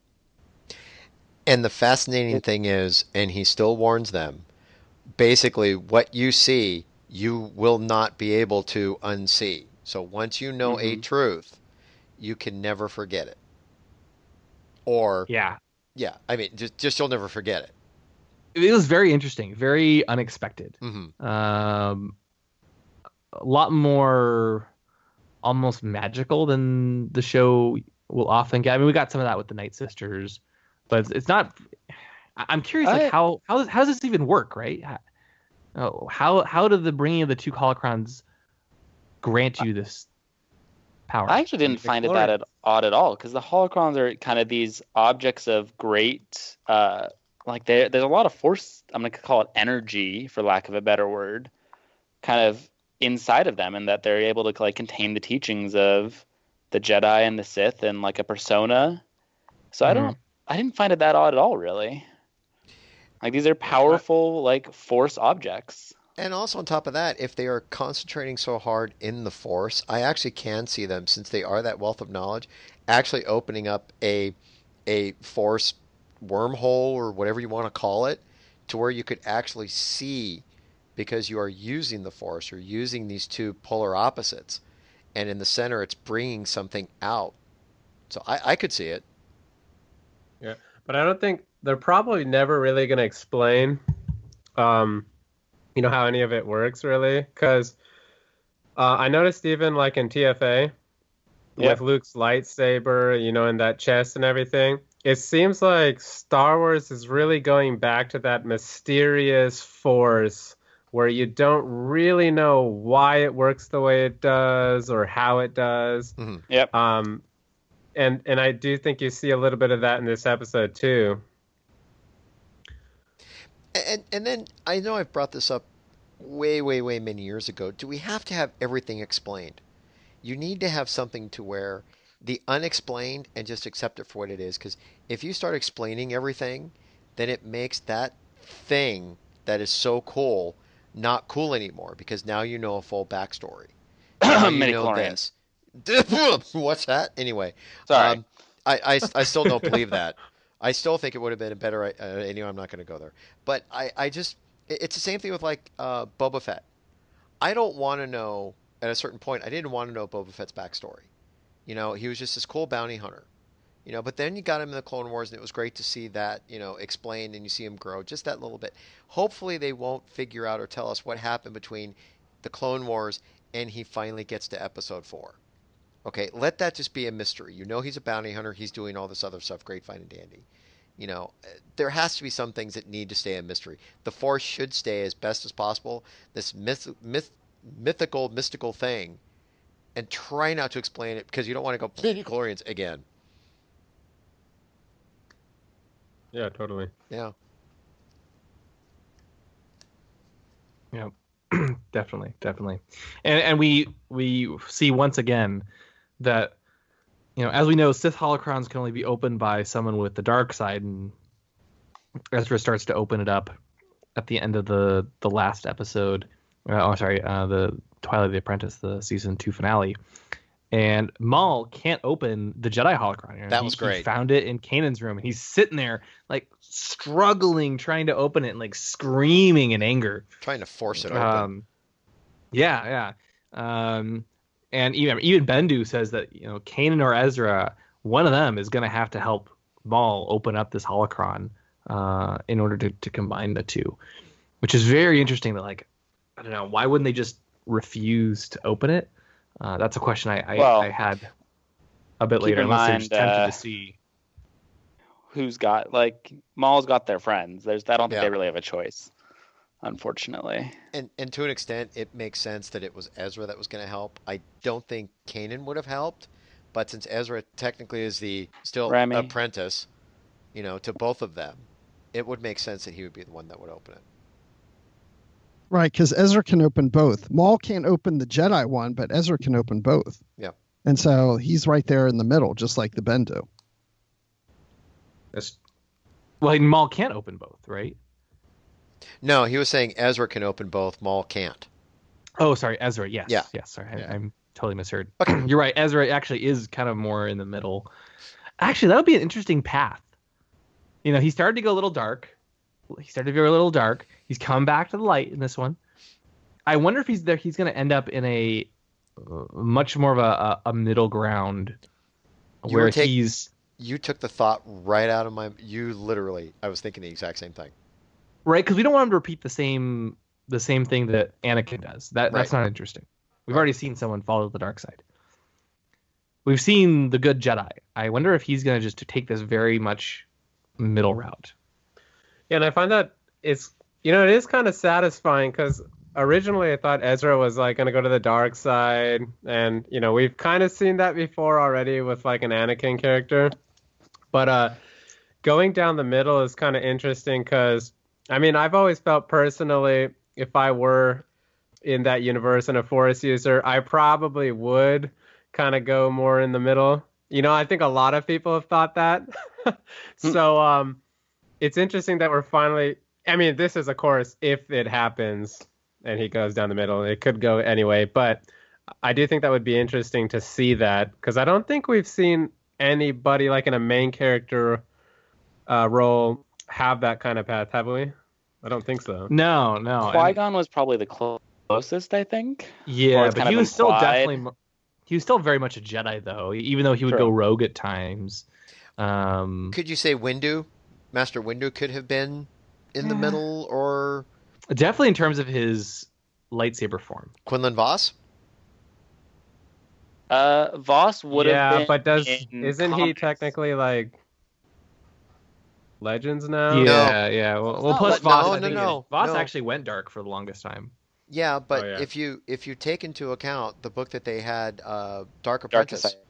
And the fascinating thing is, and he still warns them, basically what you see, you will not be able to unsee. So once you know a truth, you can never forget it. Or Yeah, yeah, I mean, just just you'll never forget it. it was very interesting, very unexpected. hmm Um, a lot more almost magical than the show will often get. I mean, we got some of that with the Night Sisters, but it's, it's not. I'm curious, like I- how how does, how does this even work, right? How oh, how, how did the bringing of the two holocrons grant you this power? I actually didn't find it that at, odd at all because the holocrons are kind of these objects of great, uh, like there's a lot of force. I'm gonna call it energy, for lack of a better word, kind of inside of them, and that they're able to like contain the teachings of the Jedi and the Sith and like a persona. So I mm-hmm. don't, I didn't find it that odd at all, really. Like these are powerful, like force objects. And also on top of that, if they are concentrating so hard in the force, I actually can see them since they are that wealth of knowledge, actually opening up a a force wormhole or whatever you want to call it, to where you could actually see because you are using the force or using these two polar opposites, and in the center it's bringing something out. So I, I could see it. Yeah, but I don't think they're probably never really going to explain, um, you know, how any of it works really. Because uh, I noticed even like in TFA Yeah. with Luke's lightsaber, you know, in that chest and everything, it seems like Star Wars is really going back to that mysterious force where you don't really know why it works the way it does or how it does. Yep. Um, and and I do think you see a little bit of that in this episode too. And and then I know I've brought this up way, way, way many years ago. Do we have to have everything explained? You need to have something to where the unexplained and just accept it for what it is. Because if you start explaining everything, then it makes that thing that is so cool not cool anymore. Because now you know a full backstory. Now you know this. What's that? Anyway, Sorry. um, I, I, I still don't believe that. I still think it would have been a better. Uh, anyway, I'm not going to go there. But I, I just, it- it's the same thing with like uh, Boba Fett. I don't want to know at a certain point. I didn't want to know Boba Fett's backstory. You know, he was just this cool bounty hunter. You know, but then you got him in the Clone Wars, and it was great to see that you know explained, and you see him grow just that little bit. Hopefully, they won't figure out or tell us what happened between the Clone Wars and he finally gets to Episode Four. Okay, let that just be a mystery. You know, he's a bounty hunter. He's doing all this other stuff, great, fine, and dandy. You know, there has to be some things that need to stay a mystery. The Force should stay as best as possible. This myth, myth, mythical, mystical thing, and try not to explain it because you don't want to go midichlorians again. Yeah, totally. Yeah. Yeah, definitely, definitely, and and we we see once again that you know as we know Sith holocrons can only be opened by someone with the dark side, and Ezra starts to open it up at the end of the the last episode. Uh, oh, sorry, uh, the Twilight of the Apprentice, the season two finale. And Maul can't open the Jedi holocron. You know, That he- was he great. found it in Kanan's room, and he's sitting there like struggling, trying to open it, and like screaming in anger. Trying to force it open. Um, yeah, yeah. Um, and even even Bendu says that you know Kanan or Ezra, one of them is going to have to help Maul open up this holocron uh, in order to, to combine the two, which is very interesting. That like, I don't know, why wouldn't they just refuse to open it? Uh, that's a question I I, Well, I had a bit later, in unless they're just tempted uh, to see. Who's got like Maul's got their friends. There's I don't think Yeah. they really have a choice, unfortunately. and and to an extent, it makes sense that it was Ezra that was going to help. I don't think Kanan would have helped, but since Ezra technically is the still Remy. apprentice, you know, to both of them, it would make sense that he would be the one that would open it. Right, because Ezra can open both. Maul can't open the Jedi one, but Ezra can open both. Yeah. And so he's right there in the middle, just like the Bendu. That's, well, Maul can't open both, right? No, he was saying Ezra can open both. Maul can't. Oh, sorry, Ezra. Yes. Yeah. Yes. Sorry, I, Yeah. I'm totally misheard. Okay. You're right. Ezra actually is kind of more in the middle. Actually, that would be an interesting path. You know, he started to go a little dark. He started to go a little dark. He's come back to the light in this one. I wonder if he's there. He's going to end up in a uh, much more of a, a, a middle ground You where take- he's You took the thought right out of my. You literally. I was thinking the exact same thing. right because we don't want him to repeat the same the same thing that Anakin does. That that's not interesting. We've already seen someone follow the dark side. We've seen the good Jedi. I wonder if he's gonna just take this very much middle route. Yeah, and I find that it's you know it is kind of satisfying because originally I thought Ezra was like gonna go to the dark side, and you know we've kind of seen that before already with like an Anakin character, but uh, going down the middle is kind of interesting because I mean I've always felt personally if I were in that universe and a Force user, I probably would kind of go more in the middle. You know, I think a lot of people have thought that. so um it's interesting that we're finally I mean, this is of course if it happens and he goes down the middle. It could go anyway, but I do think that would be interesting to see that because I don't think we've seen anybody like in a main character uh, role have that kind of path, have we? I don't think so. No, no. Qui and- Gon was probably the clo- closest, I think. Yeah, but he of was still definitely he was still very much a Jedi though, even though he would True. go rogue at times. Um, Could you say Windu, Master Windu, could have been in the middle, or definitely in terms of his lightsaber form. Quinlan Vos? Uh, Vos would have been. yeah, but does isn't he technically like Legends now? Yeah, yeah. Well, well plus like- Vos, no, no, no, Vos no. actually went dark for the longest time. Yeah, but Oh, yeah. if you if you take into account the book that they had, uh, Dark Dark Apprentice, Disciple.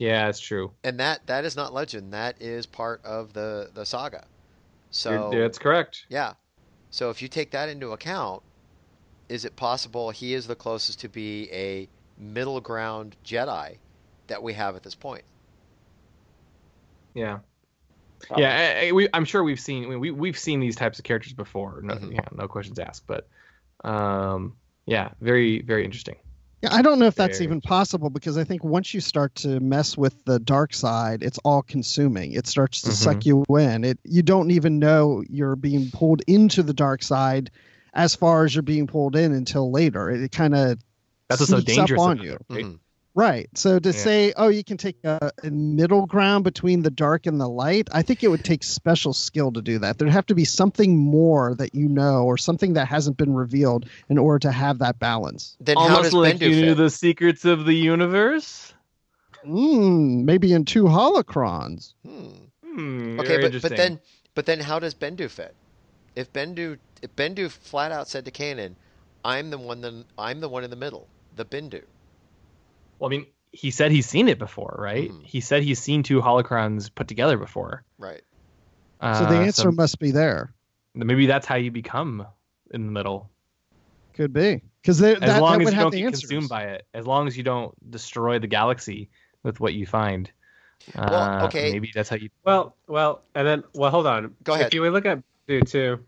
Yeah, it's true. and that that is not legend. That is part of the the saga. So You're- that's correct. yeah. So if you take that into account, is it possible he is the closest to be a middle ground Jedi that we have at this point? Yeah. Yeah, I, I- we, I'm sure we've seen we, we we've seen these types of characters before. No, Mhm. yeah, no questions asked. But, um, yeah, very very interesting. Yeah, I don't know if that's Very even possible because I think once you start to mess with the dark side, it's all consuming. It starts to suck you in. It you don't even know you're being pulled into the dark side as far as you're being pulled in until later. It, kind of That's what's so dangerous up on you. it, right? Mhm. Right. So to Yeah. say, oh, you can take a, a middle ground between the dark and the light, I think it would take special skill to do that. There'd have to be something more that you know or something that hasn't been revealed in order to have that balance. Then how Almost does like Bendu you knew the secrets of the universe. Mm, maybe in two holocrons. Hmm. Hmm, Okay, but but then but then how does Bendu fit? If Bendu if Bendu flat out said to Kanan, "I'm the one the I'm the one in the middle, the Bendu." Well, I mean, he said he's seen it before, right? Mhm. He said he's seen two holocrons put together before. Right. So the Uh, answer must be there. maybe that's how you become in the middle. Could be because that, As that long would as you don't the get answers. consumed by it. As long as you don't destroy the galaxy with what you find. Well, Uh, okay. Maybe that's how you. Well, well, and then well, hold on. Go ahead. If you look at dude too,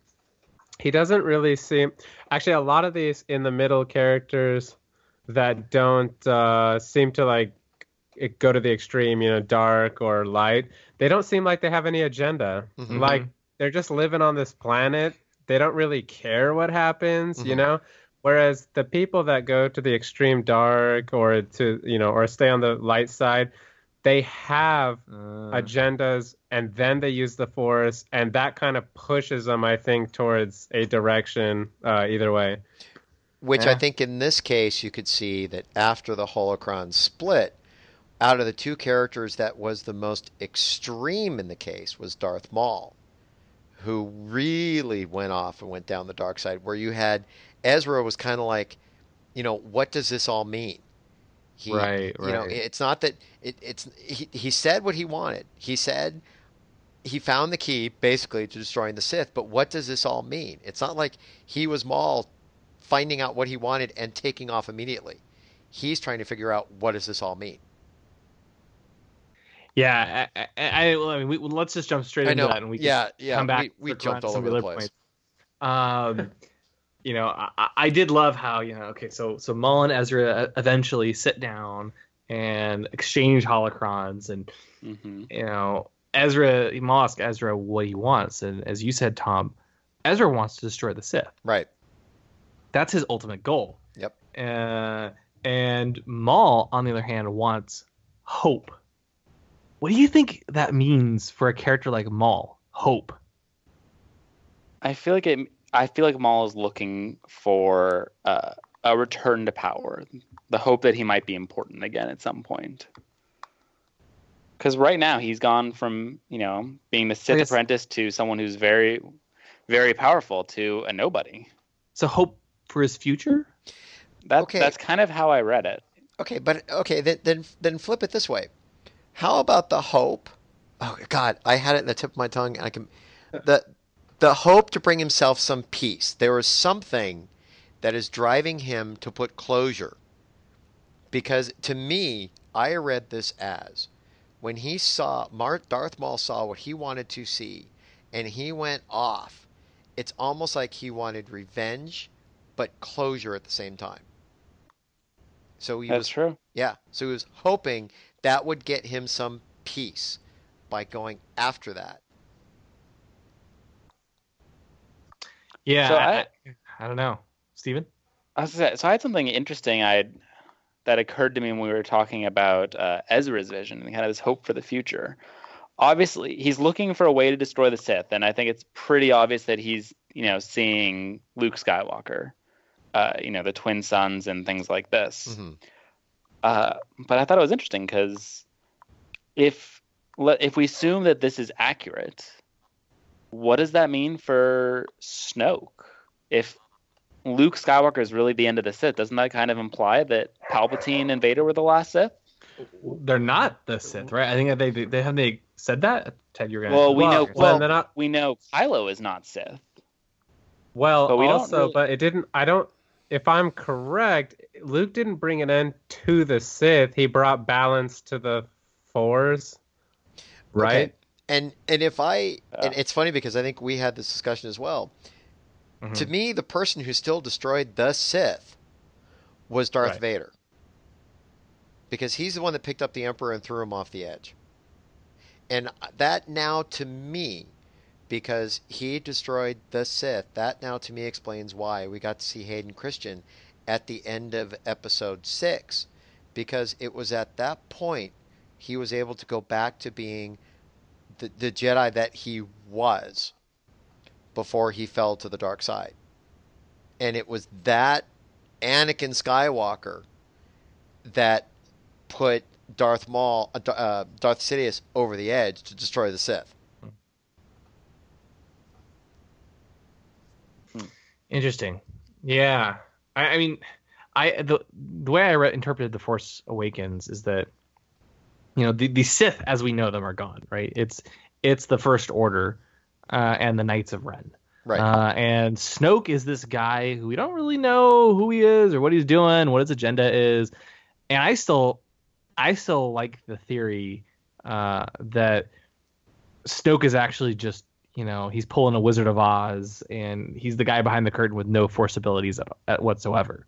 he doesn't really seem. Actually, a lot of these in the middle characters that don't uh, seem to like it go to the extreme, you know, dark or light. They don't seem like they have any agenda. Mhm. Like they're just living on this planet. They don't really care what happens, you Mhm. know. Whereas the people that go to the extreme dark or to you know or stay on the light side, they have Uh, agendas and then they use the force and that kind of pushes them i think towards a direction uh, either way Which I think in this case you could see that after the holocron split, out of the two characters that was the most extreme in the case was Darth Maul, who really went off and went down the dark side. Where you had Ezra was kind of like, you know, what does this all mean? He, Right, You know, it's not that it, it's he, he said what he wanted. He said he found the key basically to destroying the Sith. But what does this all mean? It's not like he was Maul finding out what he wanted and taking off immediately. He's trying to figure out what does this all mean. yeah, I, I, I, I mean, we, let's just jump straight into that, and we can yeah, yeah. come back. we we jumped all to some over the place. points. Um, you know, I, I did love how you know. Okay, so so Maul and Ezra eventually sit down and exchange holocrons, and hmm you know, Ezra Maul asks Ezra what he wants, and as you said, Tom, Ezra wants to destroy the Sith. Right. That's his ultimate goal. Yep. Uh, and Maul, on the other hand, wants hope. What do you think that means for a character like Maul? Hope. I feel like it. I feel like Maul is looking for uh, a return to power, the hope that he might be important again at some point. Because right now he's gone from you know being the Sith guess- apprentice to someone who's very, very powerful to a nobody. So hope for his future. That Okay. that's kind of how I read it. Okay, but okay, then then then flip it this way. How about the hope? Oh God, I had it in the tip of my tongue. And I can the the hope to bring himself some peace. There is something that is driving him to put closure. Because to me, I read this as when he saw Darth Maul saw what he wanted to see, and he went off. It's almost like he wanted revenge, but closure at the same time. So he That's was true. yeah. So he was hoping that would get him some peace by going after that. Yeah. So I, I- I, I don't know, Steven? I was say, so I had something interesting I that occurred to me when we were talking about uh, Ezra's vision and kind of his hope for the future. Obviously, he's looking for a way to destroy the Sith, and I think it's pretty obvious that he's you know seeing Luke Skywalker, uh, you know the twin sons and things like this. Mhm. Uh, but I thought it was interesting because if if we assume that this is accurate, what does that mean for Snoke? If Luke Skywalker is really the end of the Sith, doesn't that kind of imply that Palpatine and Vader were the last Sith? They're not the Sith, right? I think that they they have the said that. Ted, you're gonna. Well, we know. well, Well, then I- we know Kylo is not Sith. Well, But we don't also, really- but it didn't. I don't. If I'm correct, Luke didn't bring an end to the Sith. He brought balance to the Force, right? Okay. And and if I and it's funny because I think we had this discussion as well. Mhm. To me, the person who still destroyed the Sith was Darth Right. Vader. Because he's the one that picked up the Emperor and threw him off the edge. And that now to me, because he destroyed the Sith, that now to me explains why we got to see Hayden Christensen at the end of episode six. Because it was at that point he was able to go back to being the, the Jedi that he was before he fell to the dark side. And it was that Anakin Skywalker that put Darth Maul, uh, uh, Darth Sidious over the edge to destroy the Sith. Interesting. Yeah. I, I mean, I the the way I re- interpreted the Force Awakens is that you know the the Sith as we know them are gone. Right. It's it's the First Order uh, and the Knights of Ren. Right. Uh, and Snoke is this guy who we don't really know who he is or what he's doing, what his agenda is. And I still, I still like the theory uh, that Snoke is actually just, you know, he's pulling a Wizard of Oz and he's the guy behind the curtain with no force abilities at, at whatsoever,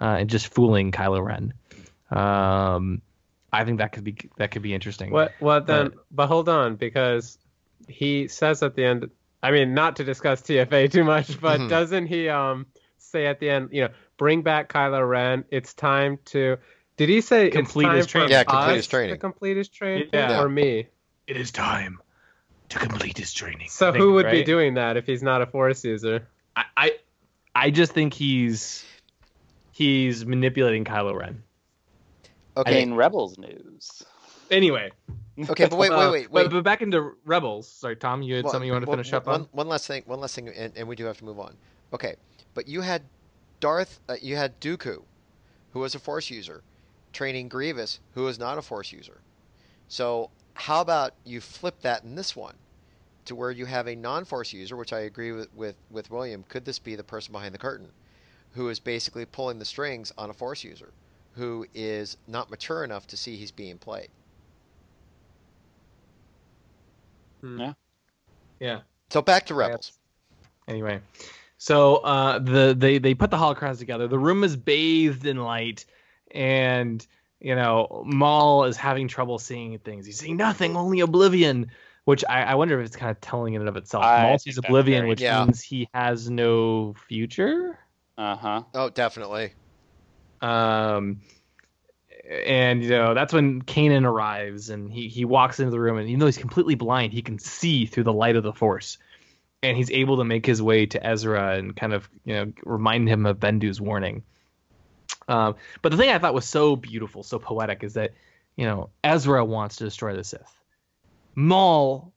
uh, and just fooling Kylo Ren. Um, I think that could be that could be interesting. What? What then? But hold on, because he says at the end. I mean, not to discuss TFA too much, but Mhm. doesn't he um say at the end, you know, bring back Kylo Ren? It's time to. Did he say Complete his training. Yeah, complete his training. To complete his training, Yeah. or me? It is time to complete his training. So think, who would be doing that if he's not a Force user? I, I I just think he's he's manipulating Kylo Ren. Okay. In Rebels news. Anyway. Okay, but wait, uh, wait, wait, but- wait. But, back into Rebels. Sorry, Tom, you had Well, something you wanted to well, finish up one, on? One last thing. One last thing, and, and we do have to move on. Okay, but you had Darth. Uh, you had Dooku, who was a Force user, training Grievous, who was not a Force user. So how about you flip that in this one, to where you have a non-Force user, which I agree with with, with William. Could this be the person behind the curtain, who is basically pulling the strings on a Force user, who is not mature enough to see he's being played? yeah. Yeah. So back to Rebels. Anyway, so uh, the they they put the holocrons together. The room is bathed in light, and you know Maul is having trouble seeing things. He's seeing nothing, only oblivion. Which I, I wonder if it's kind of telling in and of itself. I Maul sees oblivion, very- which Yeah. means he has no future. Uh huh. Oh, definitely. Um, and you know that's when Kanan arrives, and he he walks into the room, and even though he's completely blind, he can see through the light of the Force, and he's able to make his way to Ezra and kind of you know remind him of Bendu's warning. Um, but the thing I thought was so beautiful, so poetic, is that you know Ezra wants to destroy the Sith, Maul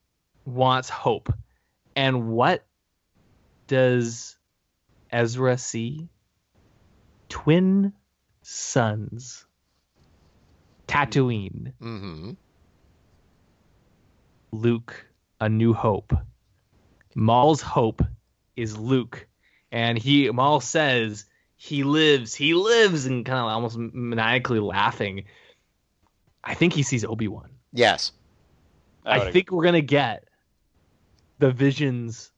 wants hope, and what does Ezra see? Twin sons. Tatooine, Mm-hmm. Luke, A New Hope. Maul's hope is Luke, and he Maul says he lives, he lives, and kind of almost maniacally laughing. I think he sees Obi Wan. Yes. I, would think we're gonna get the Visions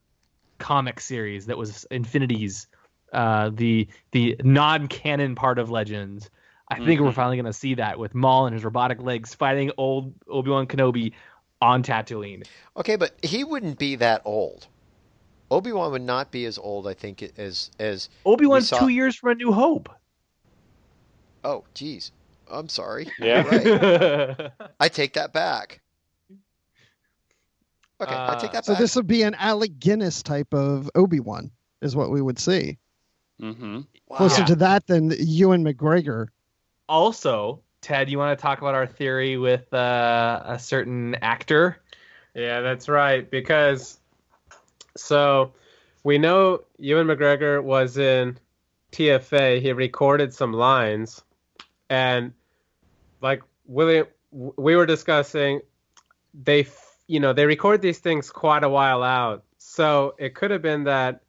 comic series that was Infinities uh, the the non-canon part of Legends. I think we're Mhm. finally gonna see that with Maul and his robotic legs fighting old Obi Wan Kenobi on Tatooine. Okay, but he wouldn't be that old. Obi Wan would not be as old, I think, as as. Obi Wan's saw- two years from A New Hope. Oh, geez, I'm sorry. Yeah. Right. I take that back. Okay, I take Uh, that So this would be an Alec Guinness type of Obi Wan, is what we would see. Mm-hmm. Closer Yeah. to that than Ewan McGregor. also, Ted, you want to talk about our theory with uh, a certain actor? Yeah, that's right. Because so we know Ewan McGregor was in TFA. He recorded some lines, and like William, we were discussing, they you know, they record these things quite a while out. So it could have been that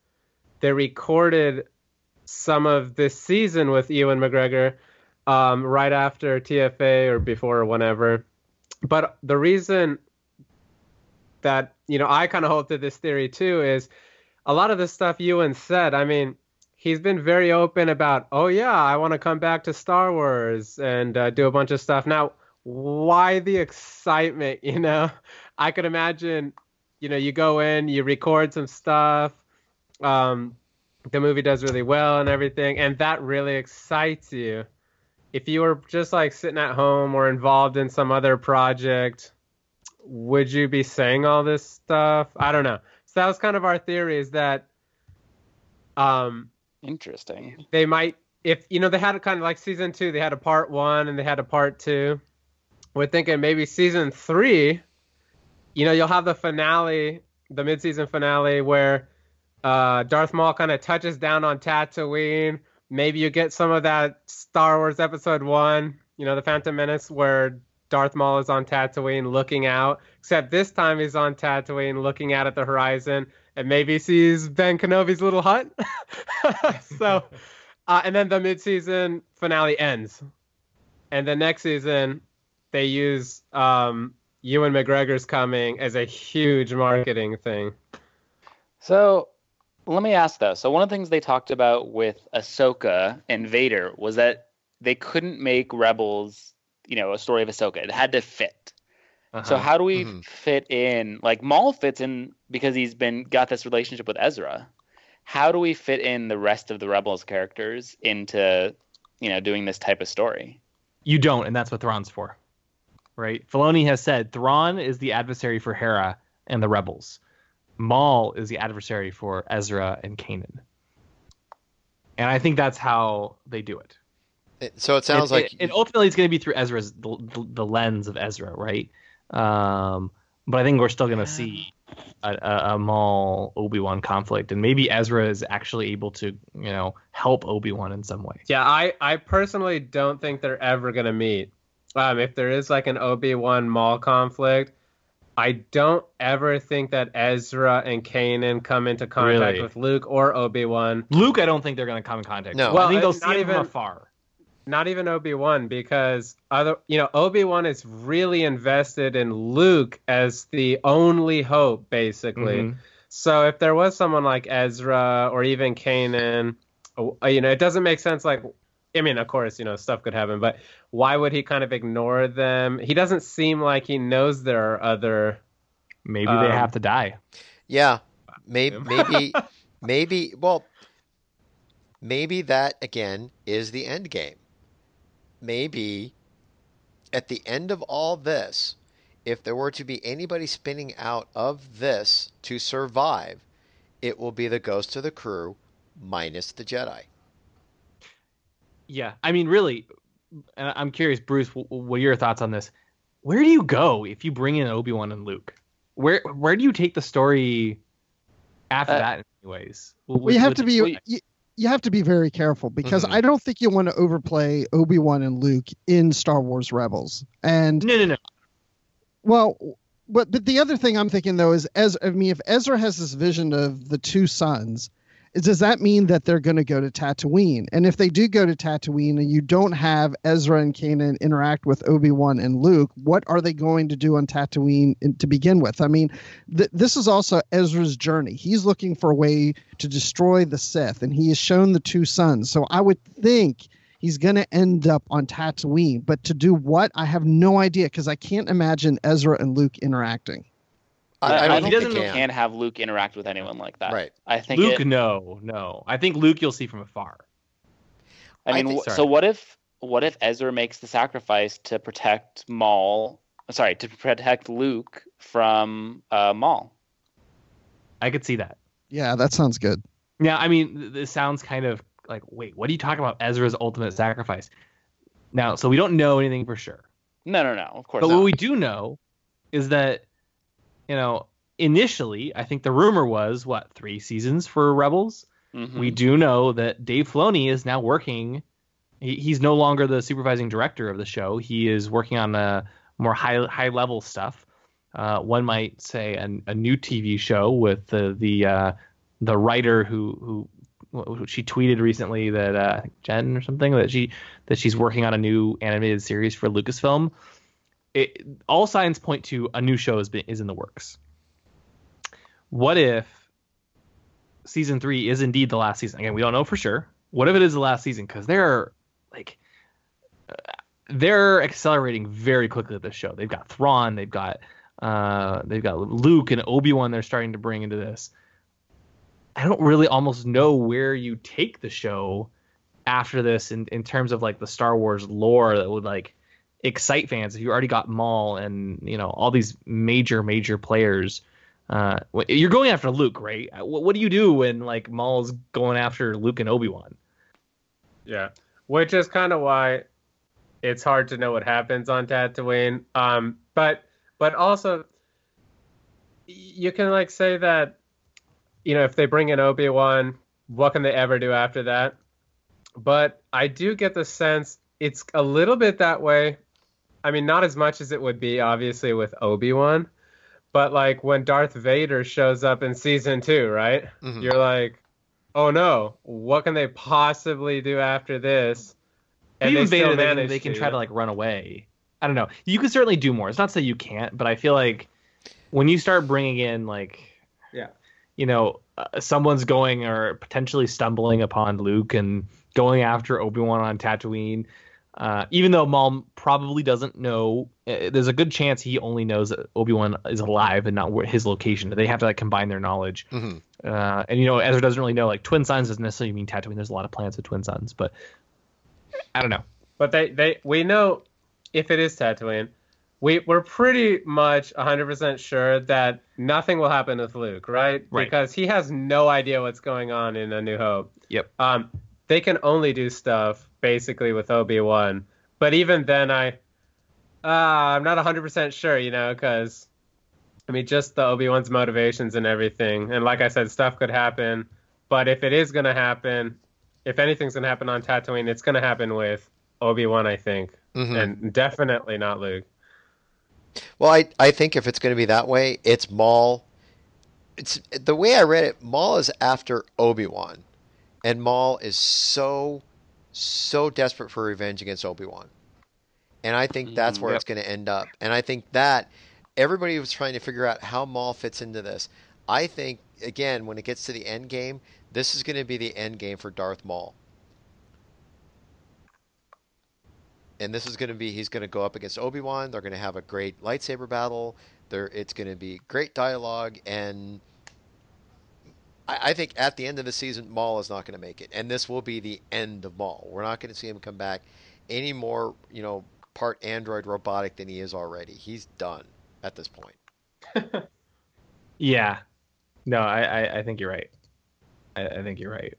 they recorded some of this season with Ewan McGregor um, right after TFA or before or whenever. But the reason that, you know, I kind of hold to this theory too is a lot of the stuff Ewan said, I mean, he's been very open about, oh, yeah, I want to come back to Star Wars and uh, do a bunch of stuff. Now, why the excitement, you know? I could imagine, you know, you go in, you record some stuff, um, the movie does really well and everything, and that really excites you. If you were just like sitting at home or involved in some other project, would you be saying all this stuff? I don't know. So that was kind of our theory is that um Interesting. they might if you know they had a kind of like season two, they had a part one and they had a part two. We're thinking maybe season three, you know, you'll have the finale, the mid-season finale where uh, Darth Maul kind of touches down on Tatooine. Maybe you get some of that Star Wars Episode One, you know, the Phantom Menace, where Darth Maul is on Tatooine looking out. Except this time he's on Tatooine looking out at the horizon, and maybe sees Ben Kenobi's little hut. so, uh, and then the mid-season finale ends, and the next season they use um, Ewan McGregor's coming as a huge marketing thing. So let me ask though. So one of the things they talked about with Ahsoka and Vader was that they couldn't make Rebels, you know, a story of Ahsoka. It had to fit. So Uh-huh. how do we Mhm. fit in? Like Maul fits in because he's been got this relationship with Ezra. How do we fit in the rest of the Rebels characters into, you know, doing this type of story? You don't, and that's what Thrawn's for, right? Filoni has said Thrawn is the adversary for Hera and the rebels. Maul is the adversary for Ezra and Kanan. And I think that's how they do it. It- so it sounds and, like and ultimately it's going to be through Ezra's the, the, the lens of Ezra, right? Um, but I think we're still going to see a, a, a Maul Obi Wan conflict, and maybe Ezra is actually able to, you know, help Obi Wan in some way. Yeah, I, I personally don't think they're ever gonna meet. Um, if there is like an Obi Wan Maul conflict, I don't ever think that Ezra and Kanan come into contact Really? with Luke or Obi Wan. Luke, I don't think they're going to come in contact. No. with. Well, I think they'll not see him even- from afar. Not even Obi Wan, because other you know Obi Wan is really invested in Luke as the only hope, basically. Mhm. So if there was someone like Ezra or even Kanan, uh, you know, it doesn't make sense. Like, I mean, of course, you know, stuff could happen, but why would he kind of ignore them? He doesn't seem like he knows there are other. Maybe Um, they have to die. Yeah, maybe maybe maybe well, maybe that again is the end game. Maybe at the end of all this, if there were to be anybody spinning out of this to survive, it will be the ghost of the crew minus the Jedi. Yeah, I mean, really, I'm curious, Bruce. What are your thoughts on this? Where do you go if you bring in Obi Wan and Luke? Where where do you take the story after Uh, that? Anyways, Well, you have to be well, you, you have to be very careful because Mhm. I don't think you want to overplay Obi Wan and Luke in Star Wars Rebels. And No, no, no. well, but but the other thing I'm thinking though is as I mean, if Ezra has this vision of the two sons, does that mean that they're going to go to Tatooine? And if they do go to Tatooine and you don't have Ezra and Kanan interact with Obi Wan and Luke, what are they going to do on Tatooine in, to begin with? I mean, th- this is also Ezra's journey. He's looking for a way to destroy the Sith, and he has shown the two sons. So I would think he's going to end up on Tatooine. But to do what? I have no idea because I can't imagine Ezra and Luke interacting. I, I don't he think doesn't they can. can't have Luke interact with anyone like that. Right. I think Luke, it- no, no. I think Luke you'll see from afar. I I mean, think- wh- so what if what if Ezra makes the sacrifice to protect Maul? Sorry, to protect Luke from uh, Maul. I could see that. Yeah, that sounds good. Yeah, I mean, th- this sounds kind of like, wait, what are you talking about? Ezra's ultimate sacrifice. Now, so we don't know anything for sure. No, no, no. Of course But not. what we do know is that, you know, initially, I think the rumor was what three seasons for Rebels. Mhm. We do know that Dave Filoni is now working. He, he's no longer the supervising director of the show. He is working on uh more high high level stuff. Uh, one might say an, a new TV show with the the uh, the writer who who she tweeted recently that uh, Jen or something that she that she's working on a new animated series for Lucasfilm. It, all signs point to a new show is is in the works. What if season three is indeed the last season? Again, we don't know for sure. What if it is the last season? Because they're like they're accelerating very quickly at this show. They've got Thrawn, they've got uh, they've got Luke and Obi Wan. They're starting to bring into this. I don't really almost know where you take the show after this in, in terms of like the Star Wars lore that would like excite fans. If you already got Maul and you know all these major major players, uh, you're going after Luke, right? What, what do you do when like Maul's going after Luke and Obi Wan? Yeah, which is kind of why it's hard to know what happens on Tatooine. Um, but but also you can like say that you know if they bring in Obi Wan, what can they ever do after that? But I do get the sense it's a little bit that way. I mean, not as much as it would be obviously with Obi Wan, but like when Darth Vader shows up in season two, right? Mm-hmm. You're like, oh no, what can they possibly do after this? And even Vader, they, they can to. try to like run away. I don't know. You can certainly do more. It's not to say you can't, but I feel like when you start bringing in like, yeah, you know, uh, someone's going or potentially stumbling upon Luke and going after Obi Wan on Tatooine. Uh, even though Maul probably doesn't know, uh, there's a good chance he only knows that Obi Wan is alive and not his location. They have to like combine their knowledge. Mm-hmm. Uh, and you know, Ezra doesn't really know like twin suns doesn't necessarily mean Tatooine. There's a lot of planets with twin suns, but I don't know. But they they we know if it is Tatooine, we we're pretty much 100% sure that nothing will happen with Luke, right? right? Because he has no idea what's going on in A New Hope. Yep. Um, they can only do stuff basically with Obi Wan, but even then, I uh, I'm not 100% sure, you know, because I mean, just the Obi Wan's motivations and everything, and like I said, stuff could happen. But if it is gonna happen, if anything's gonna happen on Tatooine, it's gonna happen with Obi Wan, I think, mm-hmm. and definitely not Luke. Well, I I think if it's going to be that way, it's Maul. It's the way I read it. Maul is after Obi Wan, and Maul is so so desperate for revenge against Obi Wan, and I think that's mm, where yep. it's going to end up. And I think that everybody was trying to figure out how Maul fits into this. I think again, when it gets to the end game, this is going to be the end game for Darth Maul. and this is going to be he's going to go up against Obi Wan. They're going to have a great lightsaber battle. There, it's going to be great dialogue, and I, I, think at the end of the season, Maul is not going to make it, and this will be the end of Maul. We're not going to see him come back any more, you know, part android robotic than he is already. He's done at this point. yeah, no, I, I, I, think you're right. I, I think you're right.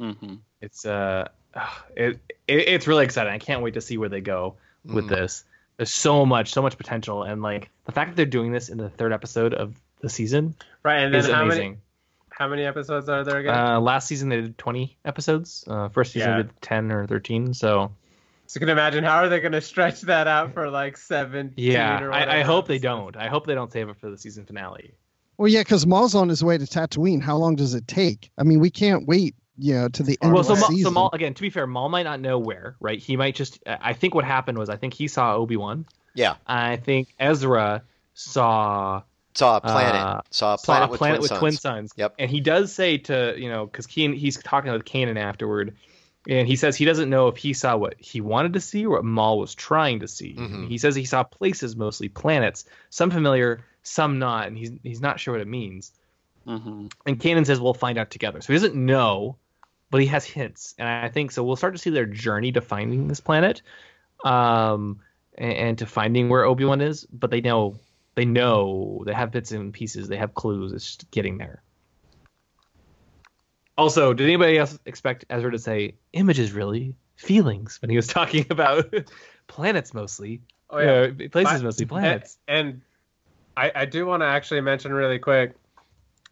Mm-hmm. It's uh it, it, it's really exciting. I can't wait to see where they go with mm. this. There's so much, so much potential, and like the fact that they're doing this in the third episode of the season, right? And then how amazing. many? How many episodes are there again? Uh, last season they did 20 episodes. Uh, first season yeah. did 10 or 13. So. So you can imagine how are they going to stretch that out for like seven? Yeah, I, I hope they don't. I hope they don't save it for the season finale. Well, yeah, because Maul's on his way to Tatooine. How long does it take? I mean, we can't wait you know, to the end well, so, the season. so Maul again. To be fair, Maul might not know where, right? He might just. I think what happened was I think he saw Obi Wan. Yeah. I think Ezra saw saw a planet. Uh, saw a planet, saw a planet with, with twin, twin suns. Yep. And he does say to you know because Keen he's talking with Kanan afterward, and he says he doesn't know if he saw what he wanted to see or what Maul was trying to see. Mm-hmm. He says he saw places, mostly planets, some familiar, some not, and he's he's not sure what it means. Mm-hmm. And Kanan says we'll find out together. So he doesn't know but he has hints, and I think so. We'll start to see their journey to finding this planet, um, and, and to finding where Obi Wan is. But they know, they know, they have bits and pieces, they have clues. It's just getting there. Also, did anybody else expect Ezra to say images really feelings when he was talking about planets mostly? Oh yeah, places mostly planets. And, and I, I do want to actually mention really quick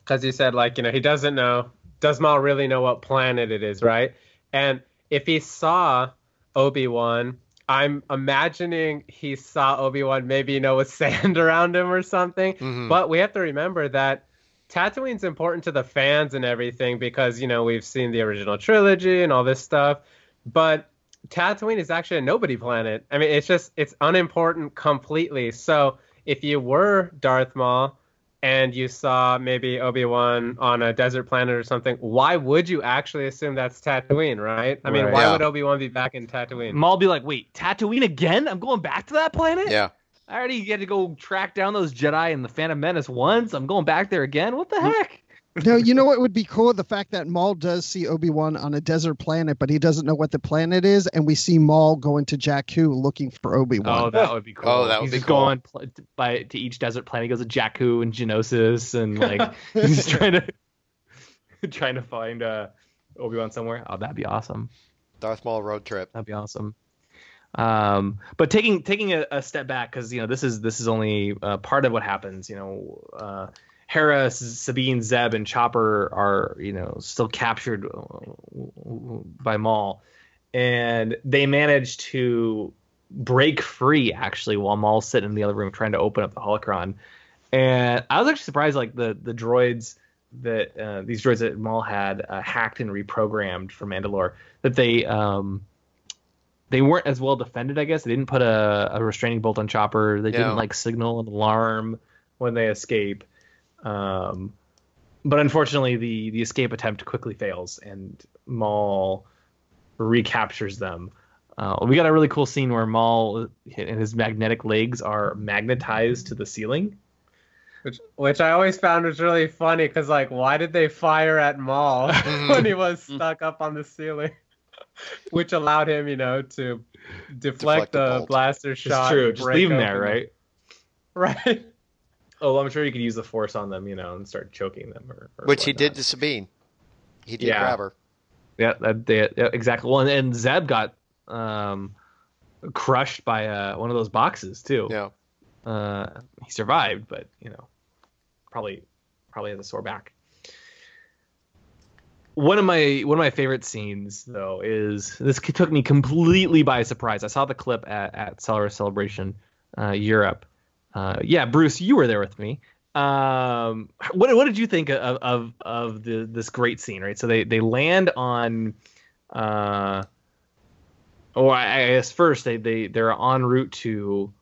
because he said like you know he doesn't know does Maul really know what planet it is, right? And if he saw Obi Wan I'm imagining he saw Obi Wan maybe you know with sand around him or something. Mhm. But we have to remember that Tatooine's important to the fans and everything because you know we've seen the original trilogy and all this stuff. But Tatooine is actually a nobody planet. I mean, it's just it's unimportant completely. So if you were Darth Maul and you saw maybe Obi Wan on a desert planet or something, why would you actually assume that's Tatooine, right? I mean, Right. why Yeah. would Obi Wan be back in Tatooine? Maul be like, wait, Tatooine again? I'm going back to that planet? Yeah. I already get to go track down those Jedi in the Phantom Menace once. I'm going back there again. What the heck? No, you know what would be cool? The fact that Maul does see Obi Wan on a desert planet, but he doesn't know what the planet is, and we see Maul going to Jakku looking for Obi Wan. Oh, that would be cool. Oh, that would he's be just cool. going pl- by to each desert planet. He goes to Jakku and Geonosis, and like he's trying to trying to find uh, Obi Wan somewhere. Oh, that'd be awesome. Darth Maul road trip. That'd be awesome. Um, but taking taking a, a step back because you know this is this is only uh, part of what happens. You know, uh, Hera, Sabine, Zeb, and Chopper are you know still captured uh, by Maul, and they manage to break free actually while Maul's sitting in the other room trying to open up the holocron. And I was actually surprised, like the the droids that uh, these droids that Maul had uh, hacked and reprogrammed for Mandalore, that they um, they weren't as well defended. I guess they didn't put a, a restraining bolt on Chopper. They Yeah. didn't like signal an alarm when they escape. Um, but unfortunately, the the escape attempt quickly fails, and Maul recaptures them. Uh, we got a really cool scene where Maul and his magnetic legs are magnetized to the ceiling. Which, which I always found was really funny because, like, why did they fire at Maul when he was stuck up on the ceiling? Which allowed him, you know, to deflect, Deflect the the bolt. blaster shot. It's true. Just leave him there, right? Right. Oh, I'm sure you could use the force on them, you know, and start choking them. Or, or Which he did to Sabine. He did Yeah. grab her. Yeah, that they, yeah, exactly. Well, and, and Zeb got um, crushed by uh, one of those boxes too. Yeah. Uh, he survived, but you know, probably probably has a sore back. One of my one of my favorite scenes though is this took me completely by surprise. I saw the clip at at Celery Celebration uh, Europe. Uh, yeah, Bruce, you were there with me. Um, what what did you think of of of the this great scene? Right, so they they land on, uh, or I, I guess first they they they're en route to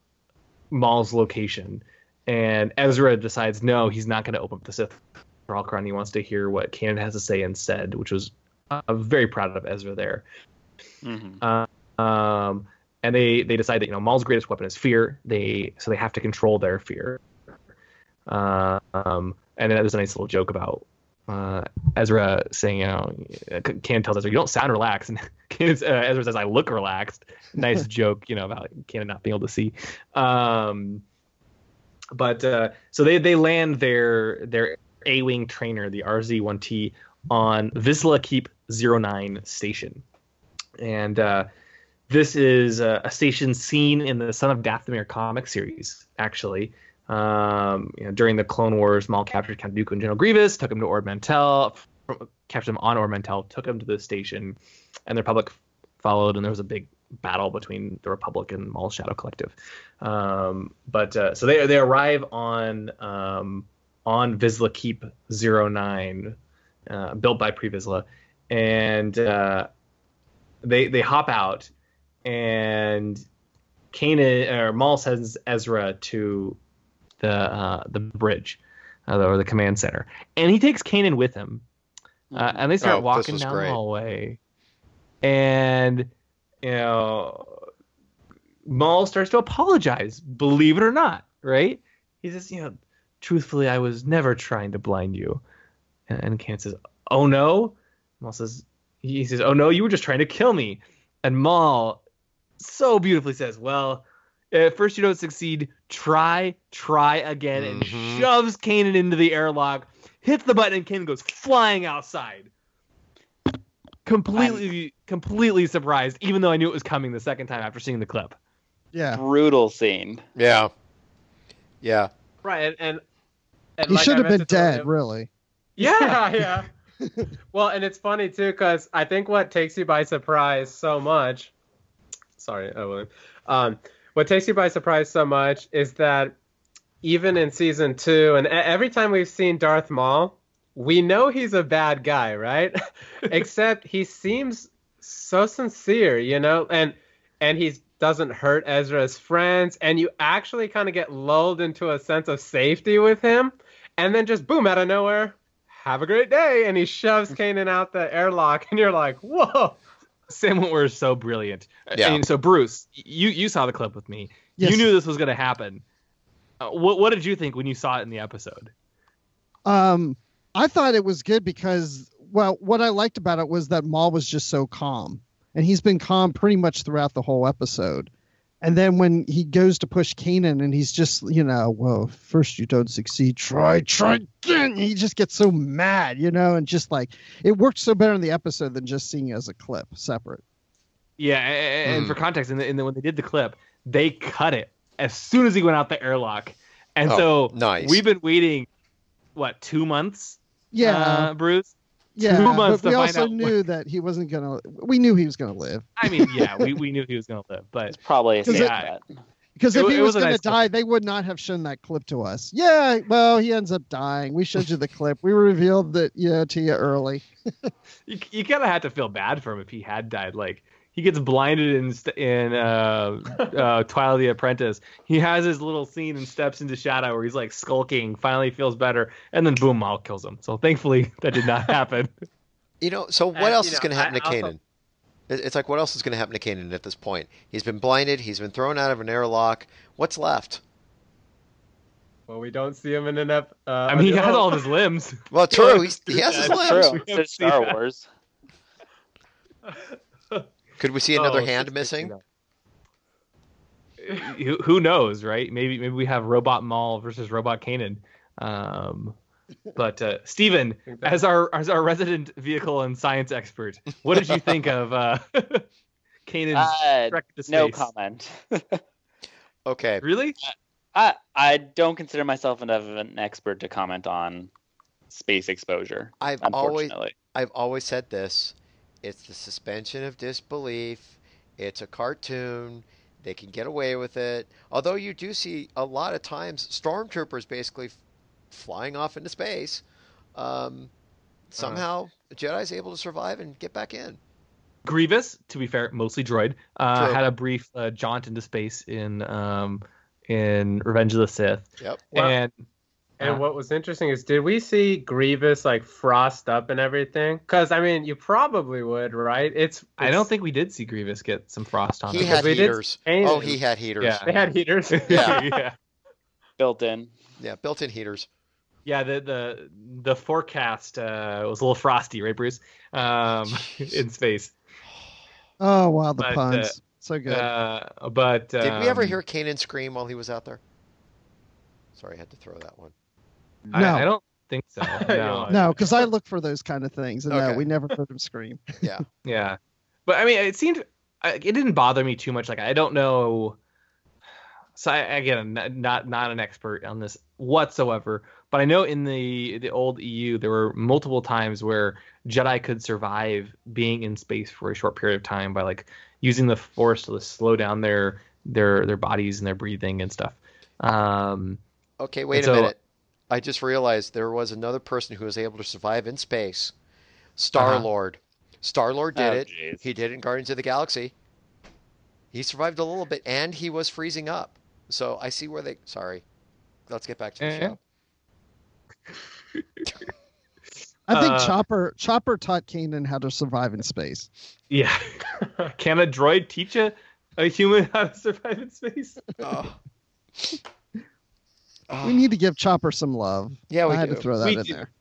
Maul's location, and Ezra decides no, he's not going to open up the Sith Holocron. He wants to hear what Kanan has to say instead, which was I'm very proud of Ezra there. Mhm. Um, and they they decide that you know Maul's greatest weapon is fear. They so they have to control their fear. Uh, um, and then there's a nice little joke about uh, Ezra saying, you know, Can tells Ezra, "You don't sound relaxed," and uh, Ezra says, "I look relaxed." Nice joke, you know, about Can not being able to see. Um, but uh, so they they land their their A wing trainer, the RZ1T, on Vizsla Keep 09 station, and uh, this is a, a station seen in the Son of Dathomir comic series, actually. Um, you know, during the Clone Wars, Maul captured Count Dooku and General Grievous, took him to Ord Mantell, captured him on Ord Mantell, took him to the station, and the Republic followed, and there was a big battle between the Republic and Maul's Shadow Collective. Um, but uh, so they they arrive on um, on Vizsla Keep 09, uh, built by Pre Vizsla, and uh, they they hop out, and Kanan or Maul sends Ezra to the uh, the bridge uh, or the command center, and he takes Kanan with him, uh, and they start Oh, walking down great. the hallway, and you know, Maul starts to apologize. Believe it or not, right? He says, you know, truthfully, I was never trying to blind you, and, and Kanan says, oh no. Maul says, he says, oh no, you were just trying to kill me, and Maul so beautifully says, well. At first, you don't succeed. Try, try again, and Mhm. shoves Kanan into the airlock, hits the button, and Kanan goes flying outside. Completely, completely surprised, even though I knew it was coming the second time after seeing the clip. Yeah. Brutal scene. Yeah. Yeah. Right. And, and, and He like should have been meant to tell dead, you- really. Yeah, yeah. well, and it's funny too because I think what takes you by surprise so much sorry, William. Um, what takes you by surprise so much is that even in season two, and every time we've seen Darth Maul, we know he's a bad guy, right? Except he seems so sincere, you know, and and he doesn't hurt Ezra's friends, and you actually kind of get lulled into a sense of safety with him, and then just boom out of nowhere, have a great day, and he shoves Kanan out the airlock, and you're like, whoa. Sam Witwer is so brilliant. Yeah. And so Bruce, you you saw the clip with me. Yes. You knew this was going to happen. Uh, what what did you think when you saw it in the episode? Um, I thought it was good because, well, what I liked about it was that Maul was just so calm, and he's been calm pretty much throughout the whole episode. And then when he goes to push Kanan, and he's just, you know, well, first you don't succeed, try, try again. He just gets so mad, you know, and just like it worked so better in the episode than just seeing it as a clip separate. Yeah, a- a- and for context, and the, in the, when they did the clip, they cut it as soon as he went out the airlock, and Oh, so nice. we've been waiting, what, two months? Yeah, uh, Bruce. Yeah. two months but we find also out knew that he wasn't gonna. We knew he was gonna live. I mean, yeah, we, we knew he was going to live, but It's probably a Because it- Because if wa- he it was, was a going nice to die, they would not have shown that clip to us. Yeah, well, he ends up dying. We showed you the clip. We revealed that, you know, to you early. you, you kind of had to feel bad for him if he had died. Like he gets blinded in st- in uh, uh, Twilight the Apprentice. He has his little scene and steps into shadow where he's like skulking. Finally feels better, and then boom, Maul kills him. So thankfully that did not happen. You know, so what And, else is know, going to happen I to also- Kanan? It's like, what else is going to happen to Kanan at this point? He's been blinded. He's been thrown out of an airlock. What's left? Well, we don't see him in an ep. Uh, I mean, he has all of his limbs. Well, true. He's, he has his That's limbs. true. It's Star. Wars. Could we see another Oh, hand missing? who, who knows, right? Maybe maybe we have Robot Maul versus Robot Kanan. Um, but uh, Steven, as our as our resident vehicle and science expert, what did you think of uh, Kanan's Uh, trek to space? no comment. Okay. Really? I I don't consider myself enough of an expert to comment on space exposure. I've always I've always said this. It's the suspension of disbelief. It's a cartoon. They can get away with it. Although you do see a lot of times stormtroopers basically f- flying off into space. Um, somehow the Jedi's able to survive and get back in. Grievous, to be fair, mostly droid, uh, had a brief uh, jaunt into space in um, in Revenge of the Sith, Yep. Well, and And Uh, what was interesting is, did we see Grievous like frost up and everything? Because I mean, you probably would, right? It's, I don't think we did see Grievous get some frost on He him. had we heaters. Kanan. Oh, he had heaters. Yeah. they had heaters. Yeah. yeah. built in. Yeah, built-in heaters. Yeah, the the the forecast uh, was a little frosty, right, Bruce? Um, in space. Oh, wow, the But, uh, puns. so good. Uh, but Did we ever um, hear Kanan scream while he was out there? Sorry, I had to throw that one. I, No. I don't think so. No. no, because I look for those kind of things, and Okay. no, we never heard him scream. Yeah. Yeah, but I mean, it seemed it didn't bother me too much. Like I don't know. So I, again, not not an expert on this whatsoever, but I know in the the old EU there were multiple times where Jedi could survive being in space for a short period of time by like using the Force to slow down their their their bodies and their breathing and stuff. Um, Okay, wait so- a minute. I just realized there was another person who was able to survive in space. Star Uh-huh. Lord. Star Lord did Oh, it. jeez. He did it in Guardians of the Galaxy. He survived a little bit, and he was freezing up. So I see where they. Sorry. Let's get back to the Yeah. show. I think Uh, Chopper Chopper taught Kanan how to survive in space. yeah, can a droid teach a, a human how to survive in space? Oh. We need to give Chopper some love. Yeah, we I had do. to throw that We in do. there.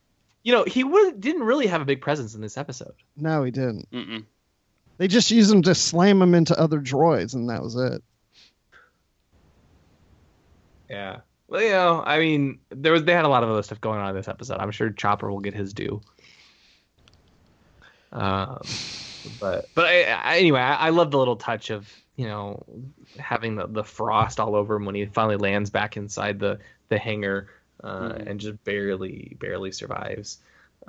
you know, he would, didn't really have a big presence in this episode. No, he didn't. Mm-mm. They just used him to slam him into other droids, and that was it. Yeah. Well, you know, I mean, there was they had a lot of other stuff going on in this episode. I'm sure Chopper will get his due. Um, but but I, I, anyway, I, I love the little touch of you know having the, the frost all over him when he finally lands back inside the the hangar uh, Mhm. and just barely barely survives.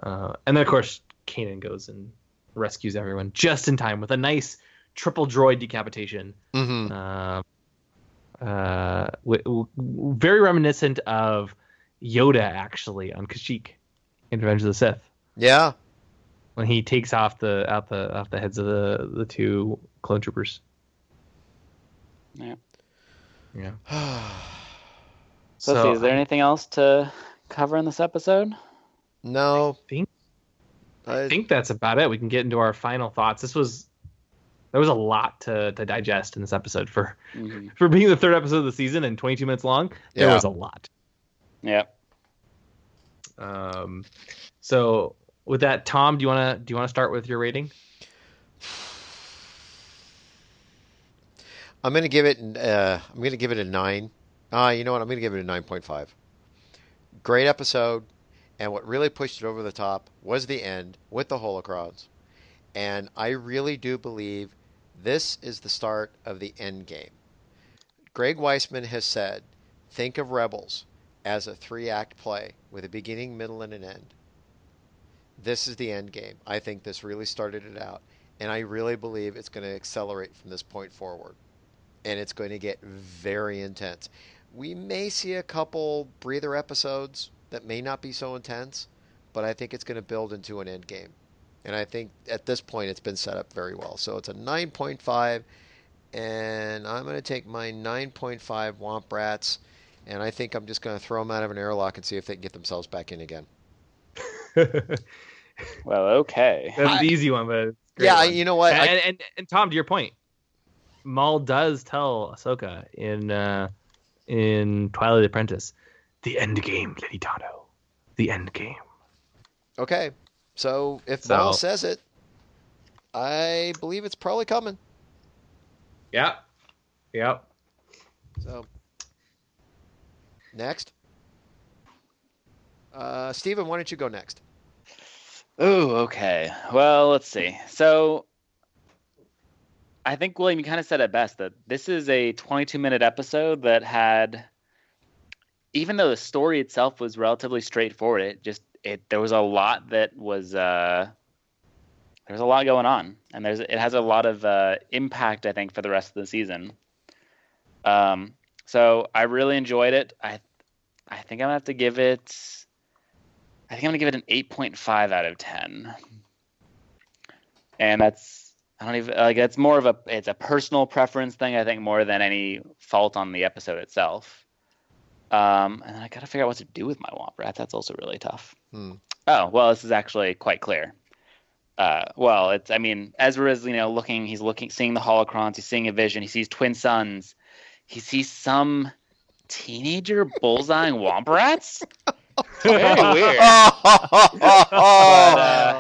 Uh, and then of course Kanan goes and rescues everyone just in time with a nice triple droid decapitation. hmm Uh, uh, w- w- very reminiscent of Yoda actually on Kashyyyk in Revenge of the Sith Yeah. when he takes off the out the off the heads of the the two clone troopers. Yeah. Yeah. So, let's see, is there anything else to cover in this episode? no. think- I, I think that's about it. We can get into our final thoughts. This was there was a lot to, to digest in this episode for Mhm. for being the third episode of the season and 22 minutes long. There was a lot. Yeah. Um, so with that, Tom, do you wanna do you wanna start with your rating? I'm gonna give it. Uh, I'm gonna give it a nine. Uh, you know what? I'm gonna give it a nine point five. Great episode, and what really pushed it over the top was the end with the holocrons, and I really do believe this is the start of the end game. Greg Weisman has said, think of Rebels as a three-act play with a beginning, middle, and an end. This is the end game. I think this really started it out, and I really believe it's going to accelerate from this point forward and it's going to get very intense. We may see a couple breather episodes that may not be so intense, but I think it's going to build into an end game. And I think at this point it's been set up very well. So it's a 9.5, and I'm going to take my 9.5 Womp Rats, and I think I'm just going to throw them out of an airlock and see if they can get themselves back in again. Well, okay. That's an easy one, but great yeah, one. you know what? And, I, and, and and Tom, to your point, Maul does tell Ahsoka in uh, in Twilight Apprentice, the end game, Lady Tano, the end game. okay, so if So- Maul says it, I believe it's probably coming. Yep. Yep. So, next. Uh, Steven, why don't you go next? Oh, okay. Well, let's see. So I think William, you kind of said it best that this is a 22 minute episode that had, even though the story itself was relatively straightforward, it just it there was a lot that was uh, there's a lot going on, and there's it has a lot of uh, impact I think for the rest of the season. Um, so I really enjoyed it. I I think I'm gonna have to give it. I think I'm gonna give it an 8.5 out of 10. And that's I don't even like it's more of a it's a personal preference thing I think more than any fault on the episode itself. Um, and then I gotta figure out what to do with my Womp Rat. That's also really tough. Hmm. Oh well, this is actually quite clear. Uh, well, it's I mean Ezra is you know looking he's looking seeing the holocrons he's seeing a vision he sees twin suns he sees some teenager bullseyeing Womp Rats. Very weird. uh,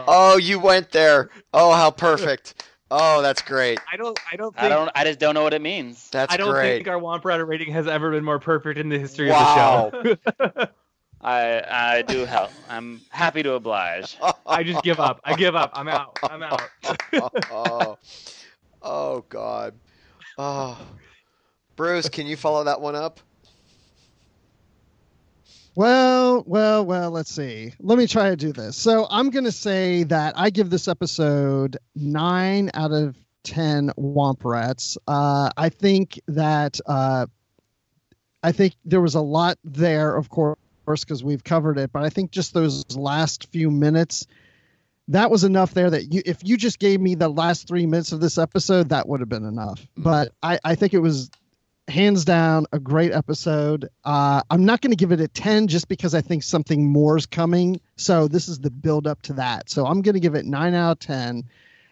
oh, you went there. Oh, how perfect. Oh, that's great. I don't. I don't. Think, I don't. I just don't know what it means. That's I don't great. think our Womp Rat rating has ever been more perfect in the history Wow. of the show. I I do help. I'm happy to oblige. I just give up. I give up. I'm out. I'm out. oh, oh, God. Oh, Bruce, can you follow that one up? Well, well, well, let's see. Let me try to do this. So I'm going to say that I give this episode nine out of 10 Womp Rats. Uh, I think that, uh, I think there was a lot there, of course, because we've covered it, but I think just those last few minutes, that was enough there that you, if you just gave me the last three minutes of this episode, that would have been enough. But I, I think it was hands down a great episode. Uh, i'm not going to give it a 10 just because i think something more is coming. So this is the build up to that. So i'm going to give it 9 out of 10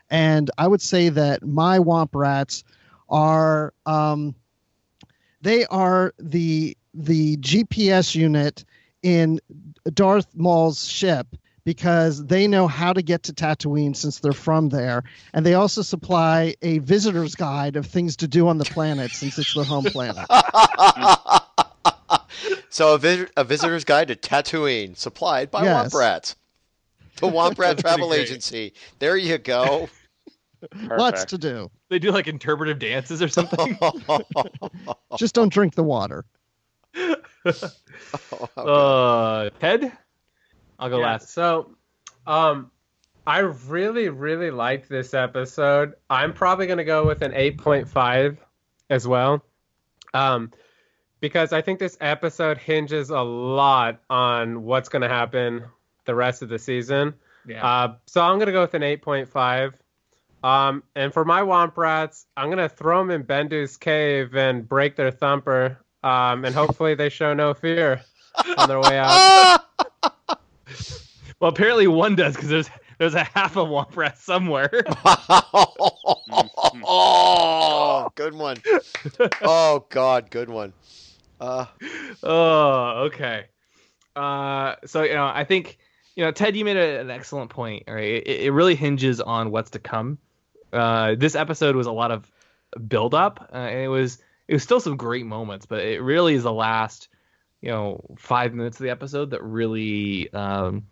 and i would say that my womp rats are um, they are the the gps unit in darth maul's ship because they know how to get to Tatooine since they're from there. And they also supply a visitor's guide of things to do on the planet since it's their home planet. so a, vis- a visitor's guide to Tatooine, supplied by Yes. Womp Rats. The Womp Rat Travel great. Agency. There you go. Lots to do. They do like interpretive dances or something. Just don't drink the water. Uh, Ted, I'll go Yeah, last. So, um, I really, really liked this episode. I'm probably going to go with an 8.5 as well. Um, because I think this episode hinges a lot on what's going to happen the rest of the season. Yeah. Uh, so I'm going to go with an 8.5. Um, and for my Womp Rats, I'm going to throw them in Bendu's cave and break their thumper. Um, and hopefully they show no fear on their way out. well, apparently one does because there's there's a half a womp rat somewhere. oh, good one. Oh God, good one. Uh, oh, okay. Uh, so you know, I think you know, Ted, you made a, an excellent point. Right, it, it really hinges on what's to come. Uh, this episode was a lot of build up, uh, and it was it was still some great moments, but it really is the last, you know, five minutes of the episode that really, um,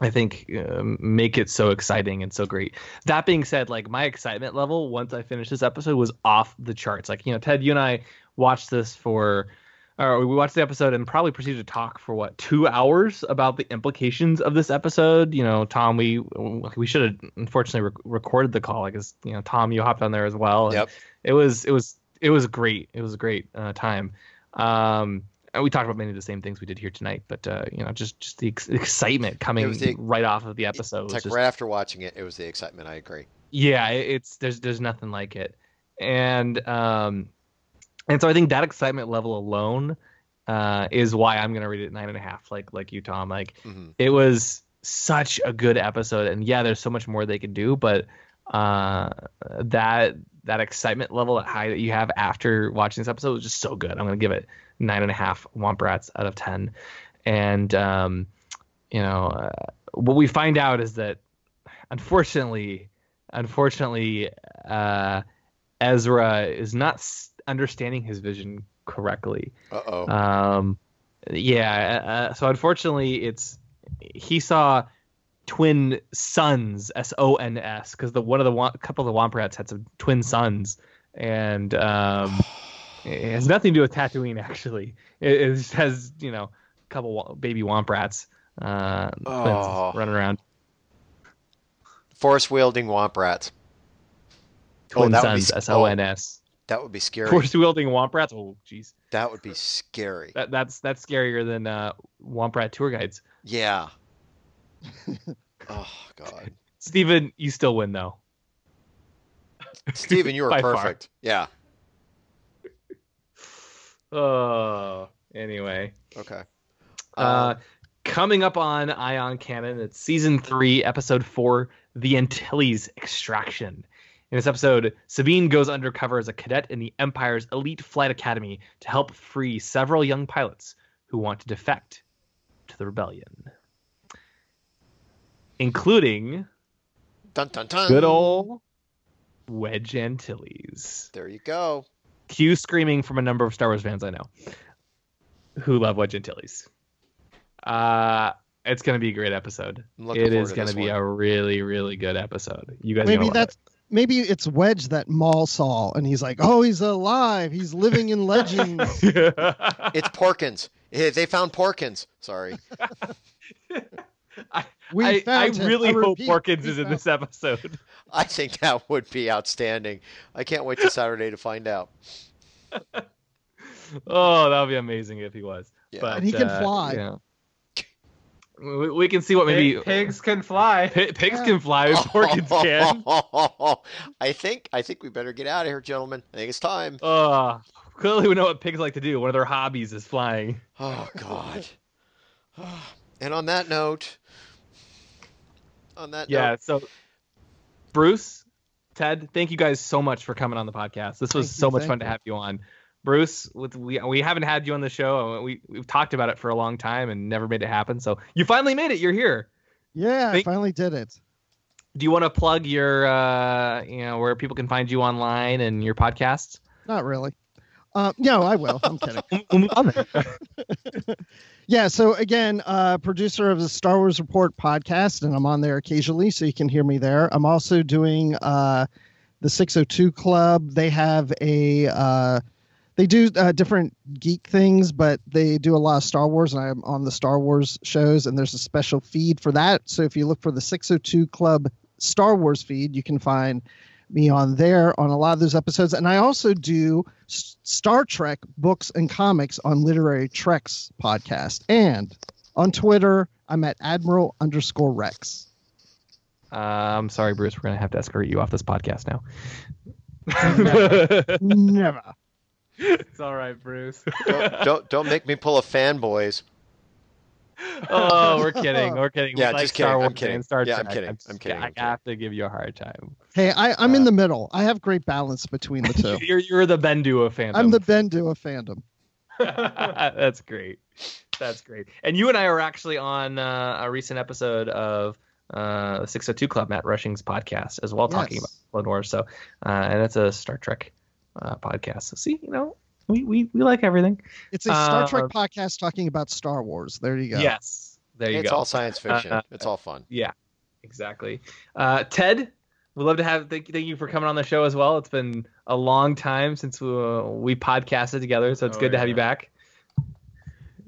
I think, uh, make it so exciting and so great. That being said, like my excitement level once I finished this episode was off the charts. Like you know, Ted, you and I watched this for. Or we watched the episode and probably proceeded to talk for what two hours about the implications of this episode. You know, Tom, we we should have unfortunately re- recorded the call I guess you know Tom, you hopped on there as well. Yep. It was it was it was great. It was a great uh, time. Um, we talked about many of the same things we did here tonight, but uh, you know, just just the ex- excitement coming the- right off of the episode. it's like just- right after watching it, it was the excitement. I agree. yeah, it- it's there's there's nothing like it, and um, and so I think that excitement level alone uh, is why I'm gonna rate it nine and a half, like like you, Tom. Like Mhm. it was such a good episode, and yeah, there's so much more they could do, but uh, that that excitement level at high that you have after watching this episode was just so good. I'm gonna give it nine and a half Womp Rats out of ten, and um, you know uh, what we find out is that unfortunately, unfortunately, uh, Ezra is not s- understanding his vision correctly. Uh oh. Um, yeah. Uh, so unfortunately, it's he saw twin sons, S O N S, because the one of the couple of the Womp Rats had some twin sons, and um, it has nothing to do with Tatooine. Actually, it, it just has you know a couple baby Womp Rats uh, Oh. running around. Force wielding Womp Rats. Twin that would be sons, S O N S. That would be scary. Force wielding Womp Rats. Oh, jeez. That would be scary. That, that's that's scarier than uh, Womp Rat tour guides. Yeah. Oh God, Steven, you still win though. Steven, you were By far. perfect. Yeah. Oh, anyway. Okay. Uh, coming up on Ion Cannon, it's season three, episode four, The Antilles Extraction. In this episode, Sabine goes undercover as a cadet in the Empire's elite flight academy to help free several young pilots who want to defect to the rebellion, including Dun dun dun. good old Wedge Antilles. There you go. Cue screaming from a number of Star Wars fans I know who love Wedge Antilles. Uh, it's going to be a great episode. I'm looking It forward is to going to be one. a really, really good episode. You guys Maybe gonna love that's maybe it's Wedge that Maul saw, and he's like, "Oh, he's alive. He's living in legends." It's Porkins. They found Porkins. Sorry. We I, I found him. really I hope repeat, Porkins is in this episode. I think that would be outstanding. I can't wait till Saturday to find out. Oh, that would be amazing if he was. Yeah. But And he can uh, fly. yeah. We, we can see what maybe Pig- pigs can fly. Pi- pigs can fly. Porkins can. I think I think we better get out of here, gentlemen. I think it's time. Uh, clearly, we know what pigs like to do. One of their hobbies is flying. Oh God. And on that note, on that Yeah. note, So, Bruce, Ted, thank you guys so much for coming on the podcast. This was Thank you, so much thank fun to have you on. Bruce, with, we we haven't had you on the show. We we've talked about it for a long time and never made it happen. So you finally made it. You're here. Yeah, I finally did it. Do you want to plug your, uh, you know, where people can find you online and your podcasts? Not really. Uh, no, I will. I'm kidding. Yeah, so again, uh, producer of the Star Wars Report podcast, and I'm on there occasionally, so you can hear me there. I'm also doing uh, the 602 Club. They have a uh, they do uh, different geek things, but they do a lot of Star Wars, and I'm on the Star Wars shows, and there's a special feed for that. So if you look for the 602 Club Star Wars feed, you can find me on there on a lot of those episodes. And I also do S- Star Trek books and comics on Literary Treks podcast. And on Twitter, I'm at Admiral underscore Rex. Uh, I'm sorry, Bruce. We're gonna have to escort you off this podcast now. Never. it's all right, Bruce. Don't, don't don't make me pull a fanboys. Oh, we're kidding. We're kidding. We Yeah, like just Star kidding. I'm Wars kidding. and Star Yeah, I'm Trek. kidding. just- I'm kidding. I I'm have to give you a hard time. Hey, I, I'm in the middle. I have great balance between the two. You're you're the Bendu of fandom. I'm the Bendu of fandom. That's great. That's great. And you and I are actually on uh, a recent episode of uh, the 602 Club, Matt Rushing's podcast, as well, talking Yes. about Clone Wars. So, uh, and it's a Star Trek uh, podcast. So, see, you know, we, we, we like everything. It's a Star Trek Uh, podcast talking about Star Wars. There you go. Yes. There you it's go. It's all science fiction. Uh, it's all fun. Yeah, exactly. Uh, Ted, we'd love to have thank, thank you for coming on the show as well. It's been a long time since we, uh, we podcasted together, so it's Oh, good to have you back.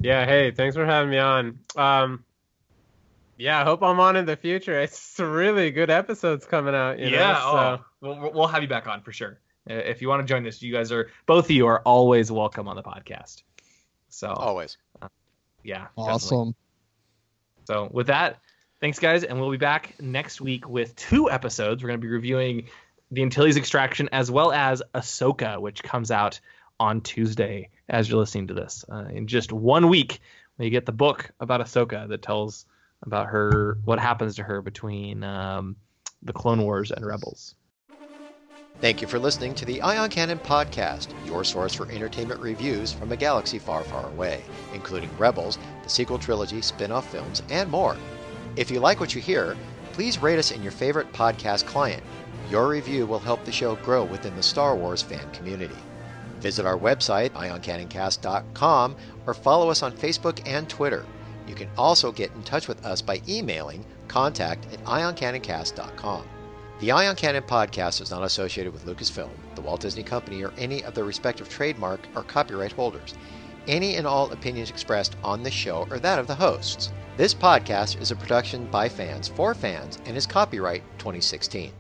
Yeah, hey, thanks for having me on. Um, yeah, I hope I'm on in the future. It's really good episodes coming out. You yeah, know, oh, so we'll, we'll- we'll have you back on for sure. Uh, If you want to join us, you guys are both of you are always welcome on the podcast. So Always. yeah, definitely. Awesome. So with that, thanks guys, and we'll be back next week with two episodes. We're going to be reviewing the Antilles Extraction as well as Ahsoka, which comes out on Tuesday as you're listening to this. Uh, in just one week, we get the book about Ahsoka that tells about her what happens to her between um, the Clone Wars and Rebels. Thank you for listening to the Ion Cannon Podcast, your source for entertainment reviews from a galaxy far, far away, including Rebels, the sequel trilogy, spin off films, and more. If you like what you hear, please rate us in your favorite podcast client. Your review will help the show grow within the Star Wars fan community. Visit our website, ioncannoncast.com, or follow us on Facebook and Twitter. You can also get in touch with us by emailing contact at ioncannoncast.com. The Ion Cannon podcast is not associated with Lucasfilm, the Walt Disney Company, or any of their respective trademark or copyright holders. Any and all opinions expressed on this show are that of the hosts. This podcast is a production by fans for fans and is copyright 2016.